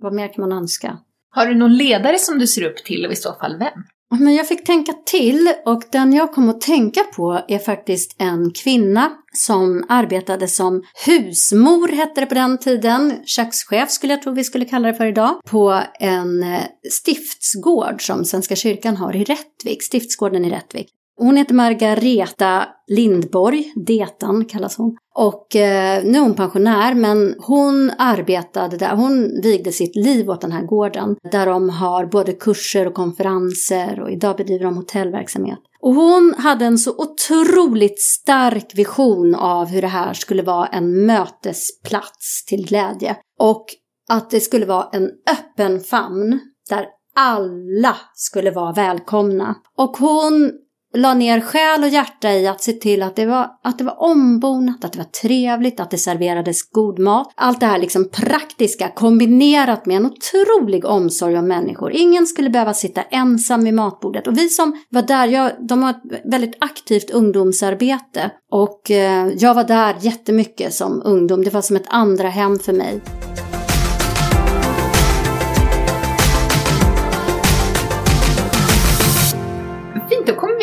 Speaker 3: Vad mer kan man önska?
Speaker 1: Har du någon ledare som du ser upp till och i så fall vem?
Speaker 3: Men jag fick tänka till och den jag kom att tänka på är faktiskt en kvinna som arbetade som husmor, hette det på den tiden, kökschef skulle jag tro vi skulle kalla det för idag, på en eh, stiftsgård som Svenska kyrkan har i Rättvik, stiftsgården i Rättvik. Hon heter Margareta Lindborg, Detan kallas hon. Och eh, nu är hon pensionär men hon arbetade där, hon vigde sitt liv åt den här gården. Där de har både kurser och konferenser och idag bedriver de hotellverksamhet. Och hon hade en så otroligt stark vision av hur det här skulle vara en mötesplats till glädje. Och att det skulle vara en öppen famn där alla skulle vara välkomna. Och hon la ner själ och hjärta i att se till att det, var, att det var ombonat, att det var trevligt, att det serverades god mat. Allt det här liksom praktiska kombinerat med en otrolig omsorg om människor. Ingen skulle behöva sitta ensam vid matbordet. Och vi som var där, jag, de har ett väldigt aktivt ungdomsarbete. Och eh, jag var där jättemycket som ungdom. Det var som ett andra hem för mig.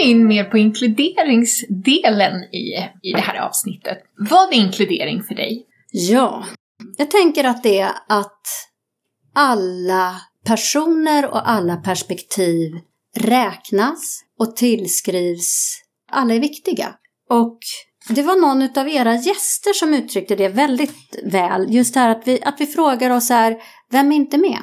Speaker 1: In mer på inkluderingsdelen i, i det här avsnittet. Vad är inkludering för dig?
Speaker 3: Ja, jag tänker att det är att alla personer och alla perspektiv räknas och tillskrivs. Alla är viktiga. Och det var någon av era gäster som uttryckte det väldigt väl. Just det här att vi, att vi frågar oss här, vem är inte med?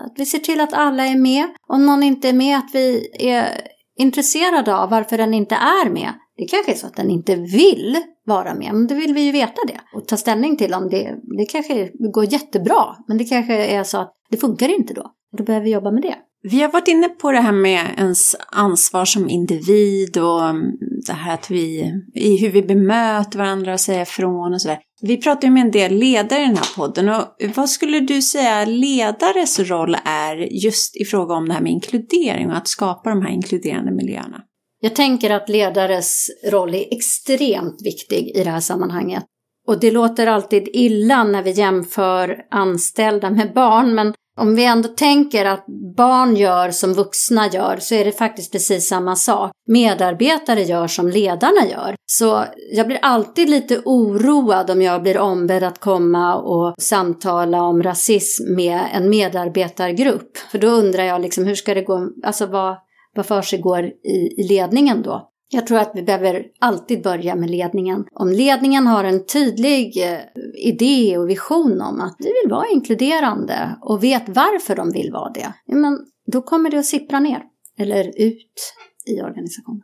Speaker 3: Att vi ser till att alla är med. Om någon inte är med, att vi är intresserade av varför den inte är med. Det kanske är så att den inte vill vara med, men då vill vi ju veta det. Och ta ställning till om det, det kanske går jättebra, men det kanske är så att det funkar inte då. Då behöver vi jobba med det.
Speaker 2: Vi har varit inne på det här med ens ansvar som individ och mm, det här att vi, i hur vi bemöter varandra och säger ifrån och sådär. Vi pratar ju med en del ledare i den här podden och vad skulle du säga ledares roll är just i fråga om det här med inkludering och att skapa de här inkluderande miljöerna?
Speaker 3: Jag tänker att ledares roll är extremt viktig i det här sammanhanget. Och det låter alltid illa när vi jämför anställda med barn, men om vi ändå tänker att barn gör som vuxna gör så är det faktiskt precis samma sak. Medarbetare gör som ledarna gör. Så jag blir alltid lite oroad om jag blir ombedd att komma och samtala om rasism med en medarbetargrupp. För då undrar jag liksom hur ska det gå, alltså vad, vad för sig går i, i ledningen då? Jag tror att vi behöver alltid börja med ledningen. Om ledningen har en tydlig eh, idé och vision om att vi vill vara inkluderande och vet varför de vill vara det, men då kommer det att sippra ner eller ut i organisationen.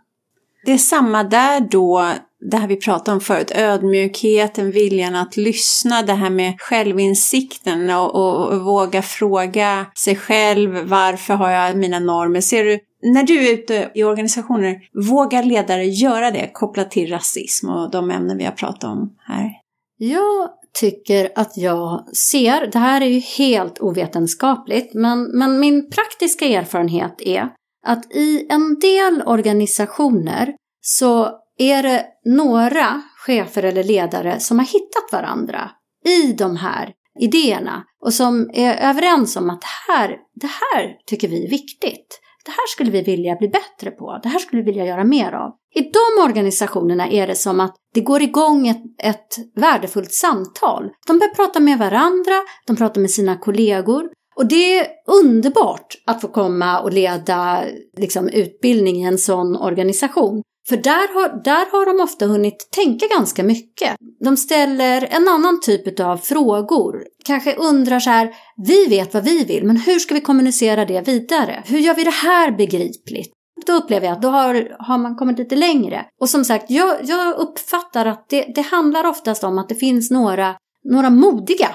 Speaker 2: Det är samma där då, det här vi pratade om förut, ödmjukheten, viljan att lyssna, det här med självinsikten och, och, och våga fråga sig själv, varför har jag mina normer? Ser du när du är ute i organisationer, vågar ledare göra det kopplat till rasism och de ämnen vi har pratat om här?
Speaker 3: Jag tycker att jag ser, det här är ju helt ovetenskapligt, men, men min praktiska erfarenhet är att i en del organisationer så är det några chefer eller ledare som har hittat varandra i de här idéerna och som är överens om att här, det här tycker vi är viktigt det här skulle vi vilja bli bättre på, det här skulle vi vilja göra mer av. I de organisationerna är det som att det går igång ett, ett värdefullt samtal. De börjar prata med varandra, de pratar med sina kollegor och det är underbart att få komma och leda liksom, utbildning i en sån organisation. För där har, där har de ofta hunnit tänka ganska mycket. De ställer en annan typ av frågor. Kanske undrar så här, vi vet vad vi vill, men hur ska vi kommunicera det vidare? Hur gör vi det här begripligt? Då upplever jag att då har, har man kommit lite längre. Och som sagt, jag, jag uppfattar att det, det handlar oftast om att det finns några, några modiga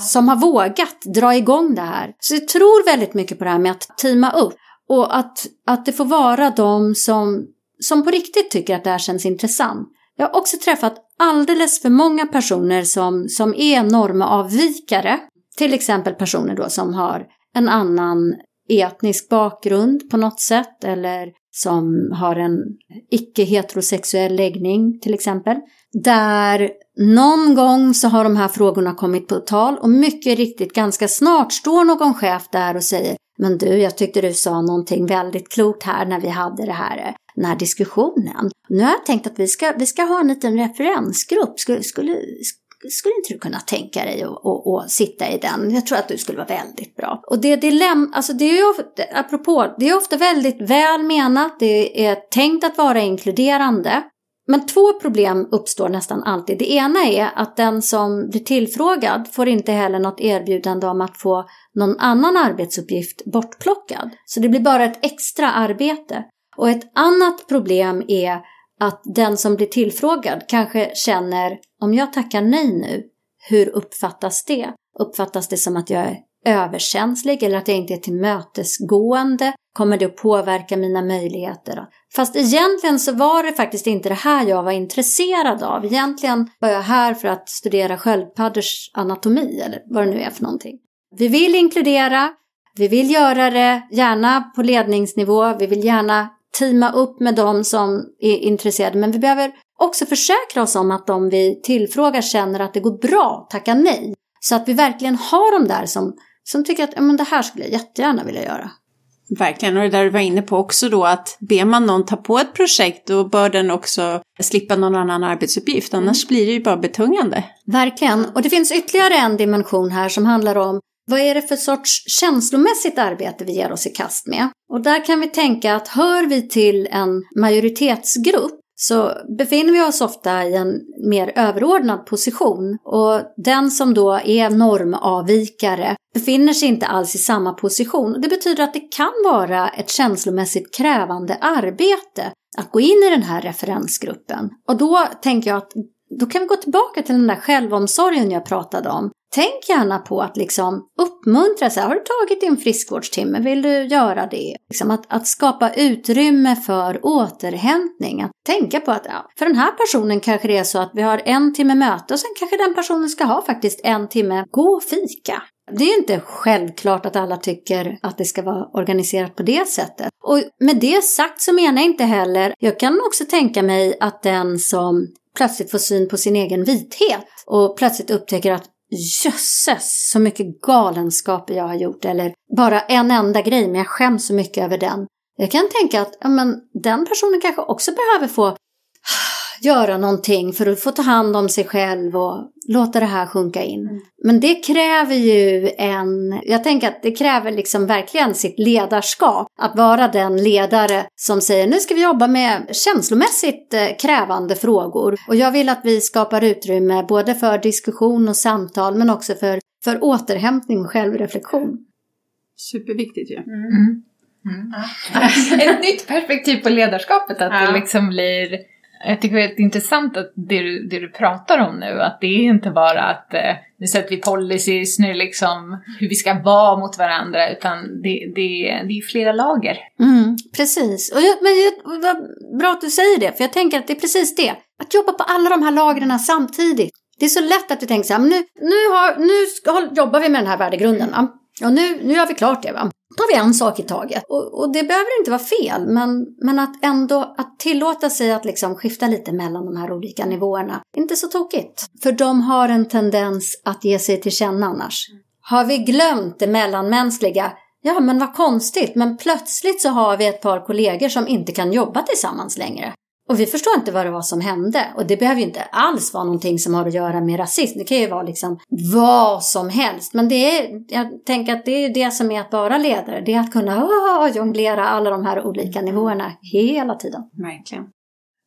Speaker 3: som har vågat dra igång det här. Så jag tror väldigt mycket på det här med att teama upp. Och att, att det får vara de som som på riktigt tycker att det här känns intressant. Jag har också träffat alldeles för många personer som, som är normavvikare. Till exempel personer då som har en annan etnisk bakgrund på något sätt eller som har en icke-heterosexuell läggning till exempel. Där någon gång så har de här frågorna kommit på tal och mycket riktigt ganska snart står någon chef där och säger men du, jag tyckte du sa någonting väldigt klokt här när vi hade det här, eh, den här diskussionen. Nu har jag tänkt att vi ska, vi ska ha en liten referensgrupp. Skulle, skulle, skulle inte du kunna tänka dig att, sitta i den? Jag tror att du skulle vara väldigt bra. Och det dilemma, alltså det är ju ofta, apropå, det är ofta väldigt väl menat, det är tänkt att vara inkluderande. Men två problem uppstår nästan alltid. Det ena är att den som blir tillfrågad får inte heller något erbjudande om att få någon annan arbetsuppgift bortplockad. Så det blir bara ett extra arbete. Och ett annat problem är att den som blir tillfrågad kanske känner om jag tackar nej nu, hur uppfattas det? Uppfattas det som att jag är överkänslig eller att jag inte är tillmötesgående? Kommer det att påverka mina möjligheter? Fast egentligen så var det faktiskt inte det här jag var intresserad av. Egentligen var jag här för att studera sköldpaddors anatomi eller vad det nu är för någonting. Vi vill inkludera, vi vill göra det gärna på ledningsnivå, vi vill gärna teama upp med de som är intresserade men vi behöver också försäkra oss om att de vi tillfrågar känner att det går bra, att tacka nej. Så att vi verkligen har de där som, som tycker att ja, men det här skulle jag jättegärna vilja göra.
Speaker 2: Verkligen, och det där du var inne på också då att ber man någon ta på ett projekt då bör den också slippa någon annan arbetsuppgift, annars mm. blir det ju bara betungande.
Speaker 3: Verkligen, och det finns ytterligare en dimension här som handlar om vad är det för sorts känslomässigt arbete vi ger oss i kast med? Och där kan vi tänka att hör vi till en majoritetsgrupp så befinner vi oss ofta i en mer överordnad position och den som då är normavvikare befinner sig inte alls i samma position. Det betyder att det kan vara ett känslomässigt krävande arbete att gå in i den här referensgruppen. Och då tänker jag att då kan vi gå tillbaka till den där självomsorgen jag pratade om. Tänk gärna på att liksom uppmuntra, så här, har du tagit din friskvårdstimme, vill du göra det? Liksom att, att skapa utrymme för återhämtning, att tänka på att ja, för den här personen kanske det är så att vi har en timme möte och sen kanske den personen ska ha faktiskt en timme gå och fika. Det är inte självklart att alla tycker att det ska vara organiserat på det sättet. Och med det sagt så menar jag inte heller, jag kan också tänka mig att den som plötsligt får syn på sin egen vithet och plötsligt upptäcker att jösses så mycket galenskaper jag har gjort eller bara en enda grej men jag skäms så mycket över den. Jag kan tänka att ja, men, den personen kanske också behöver få göra någonting för att få ta hand om sig själv och låta det här sjunka in. Mm. Men det kräver ju en, jag tänker att det kräver liksom verkligen sitt ledarskap. Att vara den ledare som säger nu ska vi jobba med känslomässigt eh, krävande frågor. Och jag vill att vi skapar utrymme både för diskussion och samtal men också för, för återhämtning och självreflektion.
Speaker 2: Superviktigt ju.
Speaker 1: Mm. Mm. Mm. (laughs) Ett nytt perspektiv på ledarskapet, att ja. det liksom blir jag tycker det är intressant att det du, det du pratar om nu, att det är inte bara att eh, nu sätter vi policies, nu liksom hur vi ska vara mot varandra, utan det, det, det är flera lager.
Speaker 3: Mm, precis, och jag, men vad bra att du säger det, för jag tänker att det är precis det. Att jobba på alla de här lagren samtidigt. Det är så lätt att vi tänker så här, nu, nu, har, nu ska, jobbar vi med den här värdegrunden, va? och nu, nu gör vi klart det. Va? Tar vi en sak i taget. Och, och, det behöver inte vara fel, men, men att ändå att tillåta sig att liksom skifta lite mellan de här olika nivåerna, inte så tokigt. För de har en tendens att ge sig till känna annars. Har vi glömt det mellanmänskliga? Ja, men vad konstigt, men plötsligt så har vi ett par kollegor som inte kan jobba tillsammans längre. Och vi förstår inte vad det var som hände. Och det behöver ju inte alls vara någonting som har att göra med rasism. Det kan ju vara liksom vad som helst. Men det är, jag tänker att det är det som är att vara ledare. Det är att kunna oh, jonglera alla de här olika nivåerna hela tiden.
Speaker 2: Verkligen.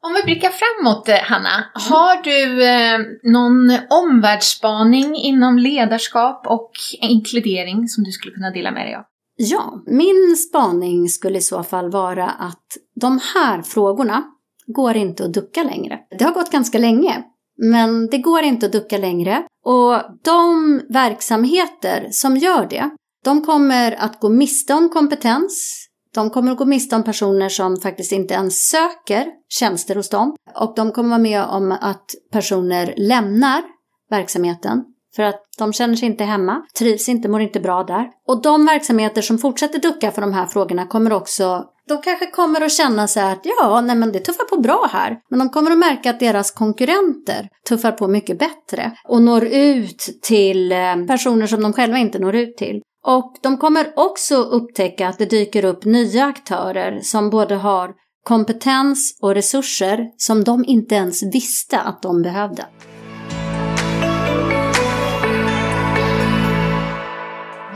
Speaker 1: Om vi blickar framåt, eh, Hanna. Har du eh, någon omvärldsspaning inom ledarskap och inkludering som du skulle kunna dela med dig av?
Speaker 3: Ja, min spaning skulle i så fall vara att de här frågorna går inte att ducka längre. Det har gått ganska länge, men det går inte att ducka längre. Och de verksamheter som gör det, de kommer att gå miste om kompetens. De kommer att gå miste om personer som faktiskt inte ens söker tjänster hos dem. Och de kommer vara med om att personer lämnar verksamheten för att de känner sig inte hemma, trivs inte, mår inte bra där. Och de verksamheter som fortsätter ducka för de här frågorna kommer också de kanske kommer att känna sig att ja, nej men det tuffar på bra här. Men de kommer att märka att deras konkurrenter tuffar på mycket bättre och når ut till eh, personer som de själva inte når ut till. Och de kommer också upptäcka att det dyker upp nya aktörer som både har kompetens och resurser som de inte ens visste att de behövde.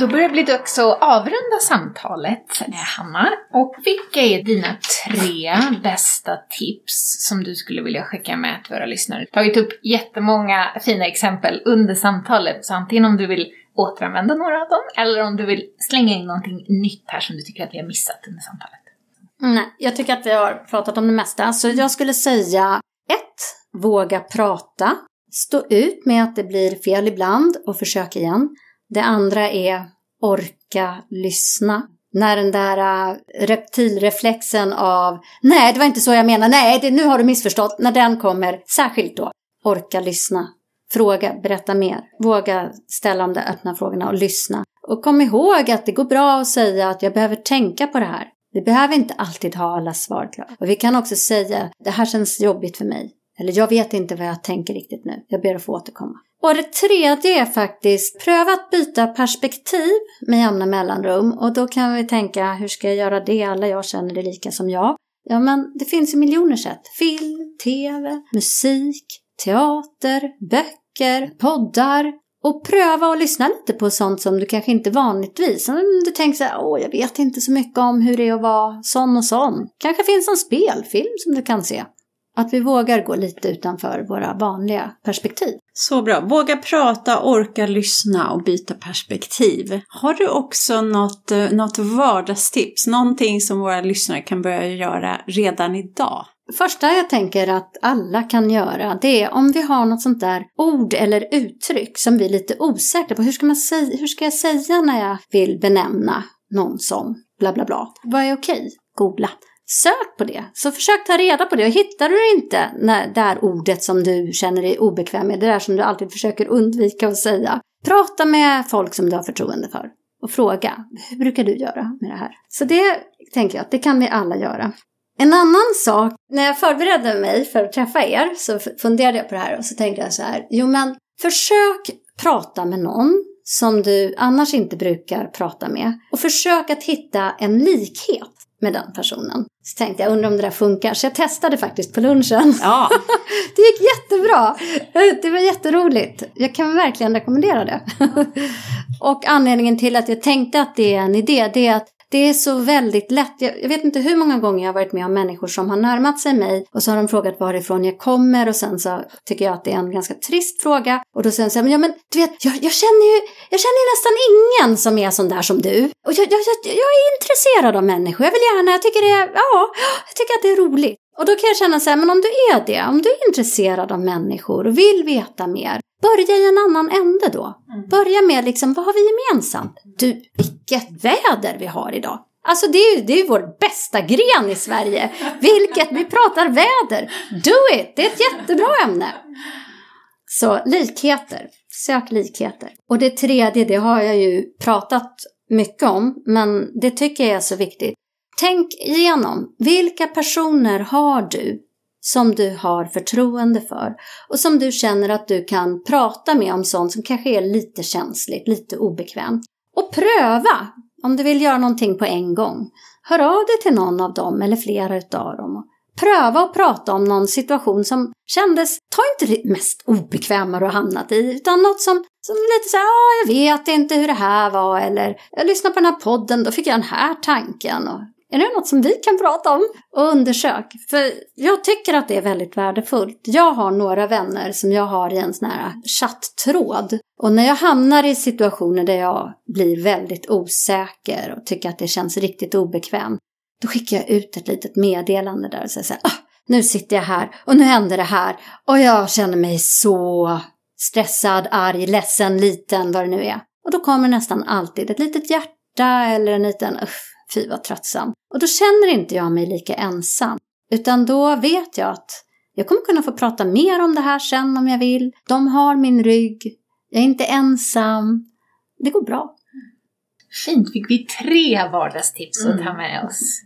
Speaker 1: Då börjar det bli dags att avrunda samtalet, Hanna. Och vilka är dina tre bästa tips som du skulle vilja skicka med till våra lyssnare? Du har tagit upp jättemånga fina exempel under samtalet, så antingen om du vill återanvända några av dem, eller om du vill slänga in någonting nytt här som du tycker att vi har missat under samtalet.
Speaker 3: Nej, jag tycker att vi har pratat om det mesta. Så jag skulle säga ett, Våga prata. Stå ut med att det blir fel ibland och försök igen. Det andra är orka lyssna. När den där äh, reptilreflexen av nej, det var inte så jag menade, nej, det, nu har du missförstått, när den kommer, särskilt då, orka lyssna. Fråga, berätta mer. Våga ställa de där öppna frågorna och lyssna. Och kom ihåg att det går bra att säga att jag behöver tänka på det här. Vi behöver inte alltid ha alla svar klara. Och vi kan också säga, det här känns jobbigt för mig. Eller jag vet inte vad jag tänker riktigt nu. Jag ber att få återkomma. Och det tredje är faktiskt pröva att byta perspektiv med jämna mellanrum. Och då kan vi tänka, hur ska jag göra det? Alla jag känner är lika som jag. Ja, men det finns ju miljoner sätt. Film, tv, musik, teater, böcker, poddar. Och pröva att lyssna lite på sånt som du kanske inte vanligtvis... Om du tänker så här, åh, jag vet inte så mycket om hur det är att vara sån och sån. Kanske finns en spelfilm som du kan se. Att vi vågar gå lite utanför våra vanliga perspektiv.
Speaker 2: Så bra. Våga prata, orka lyssna och byta perspektiv. Har du också något, eh, något vardagstips? Någonting som våra lyssnare kan börja göra redan idag?
Speaker 3: första jag tänker att alla kan göra det är om vi har något sånt där ord eller uttryck som vi är lite osäkra på. Hur ska, man säga, hur ska jag säga när jag vill benämna någon som bla bla bla? Vad är okej? Googla. Sök på det, så försök ta reda på det. Och hittar du inte när, det här ordet som du känner dig obekväm med, det där som du alltid försöker undvika att säga, prata med folk som du har förtroende för och fråga, hur brukar du göra med det här? Så det tänker jag att det kan vi alla göra. En annan sak, när jag förberedde mig för att träffa er så funderade jag på det här och så tänkte jag så här, jo men försök prata med någon som du annars inte brukar prata med och försök att hitta en likhet med den personen. Så tänkte jag, undrar om det där funkar. Så jag testade faktiskt på lunchen.
Speaker 2: Ja. (laughs)
Speaker 3: det gick jättebra. Det var jätteroligt. Jag kan verkligen rekommendera det. (laughs) och anledningen till att jag tänkte att det är en idé, det är att det är så väldigt lätt. Jag, jag, vet inte hur många gånger jag har varit med om människor som har närmat sig mig och så har de frågat varifrån jag kommer och sen så tycker jag att det är en ganska trist fråga och då säger de så här, men ja men du vet, jag, jag, känner ju, jag känner ju nästan ingen som är sån där som du. Och jag, jag, jag är intresserad av människor, jag vill gärna, jag tycker det är, ja, jag tycker att det är roligt. Och då kan jag känna så här, men om du är det, om du är intresserad av människor och vill veta mer, börja i en annan ände då. Mm. Börja med liksom, vad har vi gemensamt? Du, vilket väder vi har idag. Alltså det är ju det är vår bästa gren i Sverige. (laughs) Vilket, vi pratar väder. Do it, det är ett jättebra ämne. Så likheter, sök likheter. Och det tredje, det har jag ju pratat mycket om, men det tycker jag är så viktigt. Tänk igenom, vilka personer har du som du har förtroende för och som du känner att du kan prata med om sånt som kanske är lite känsligt, lite obekvämt. Och pröva om du vill göra någonting på en gång. Hör av dig till någon av dem eller flera utav dem. Pröva att prata om någon situation som kändes, ta inte det mest obekväma du har hamnat i, utan något som, som lite såhär, ja jag vet inte hur det här var, eller jag lyssnade på den här podden, då fick jag den här tanken. Och är det något som vi kan prata om? Och undersök. För jag tycker att det är väldigt värdefullt. Jag har några vänner som jag har i en sån här chatttråd. Och när jag hamnar i situationer där jag blir väldigt osäker och tycker att det känns riktigt obekvämt. Då skickar jag ut ett litet meddelande där och säger så här, ah, nu sitter jag här och nu händer det här. Och jag känner mig så stressad, arg, ledsen, liten, vad det nu är. Och då kommer nästan alltid ett litet hjärta eller en liten usch, Fy vad tröttsam. Och då känner inte jag mig lika ensam. Utan då vet jag att jag kommer kunna få prata mer om det här sen om jag vill. De har min rygg. Jag är inte ensam. Det går bra.
Speaker 1: Fint, fick vi tre vardagstips att ta med oss.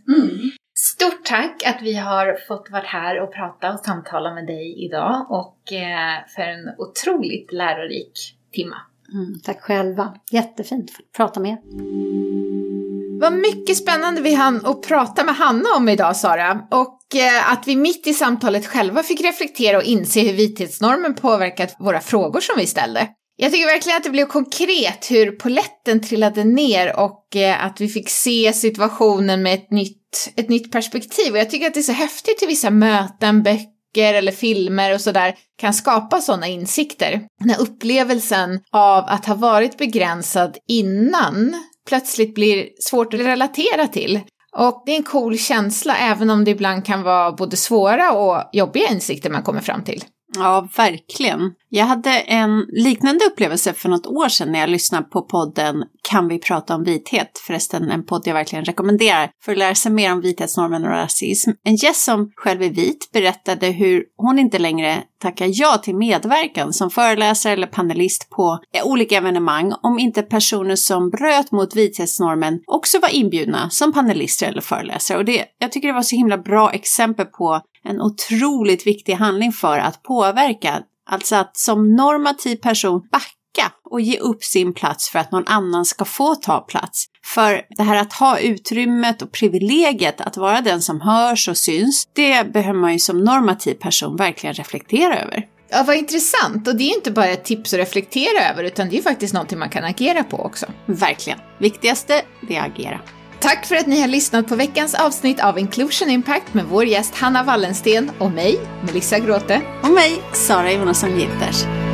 Speaker 1: Stort tack att vi har fått vara här och prata och samtala med dig idag och eh, för en otroligt lärorik timma.
Speaker 3: Mm, tack själva. Jättefint att prata med er.
Speaker 1: Vad mycket spännande vi hann att prata med Hanna om idag Sara. Och eh, att vi mitt i samtalet själva fick reflektera och inse hur vithetsnormen påverkat våra frågor som vi ställde. Jag tycker verkligen att det blev konkret hur poletten trillade ner och eh, att vi fick se situationen med ett nytt, ett nytt perspektiv. Och jag tycker att det är så häftigt hur vissa möten, böcker eller filmer och sådär kan skapa sådana insikter. Den här upplevelsen av att ha varit begränsad innan plötsligt blir svårt att relatera till. Och det är en cool känsla även om det ibland kan vara både svåra och jobbiga insikter man kommer fram till.
Speaker 2: Ja, verkligen. Jag hade en liknande upplevelse för något år sedan när jag lyssnade på podden Kan vi prata om vithet? Förresten en podd jag verkligen rekommenderar för att lära sig mer om vithetsnormen och rasism. En gäst som själv är vit berättade hur hon inte längre tackar ja till medverkan som föreläsare eller panelist på olika evenemang om inte personer som bröt mot vithetsnormen också var inbjudna som panelister eller föreläsare. Och det, jag tycker det var så himla bra exempel på en otroligt viktig handling för att påverka. Alltså att som normativ person backa och ge upp sin plats för att någon annan ska få ta plats. För det här att ha utrymmet och privilegiet att vara den som hörs och syns, det behöver man ju som normativ person verkligen reflektera över.
Speaker 1: Ja, vad intressant. Och det är ju inte bara ett tips att reflektera över, utan det är ju faktiskt någonting man kan agera på också.
Speaker 2: Verkligen. Viktigaste, det är att agera.
Speaker 1: Tack för att ni har lyssnat på veckans avsnitt av Inclusion Impact med vår gäst Hanna Wallensten och mig, Melissa Gråte.
Speaker 2: Och mig, Sara Jonasson Ginters.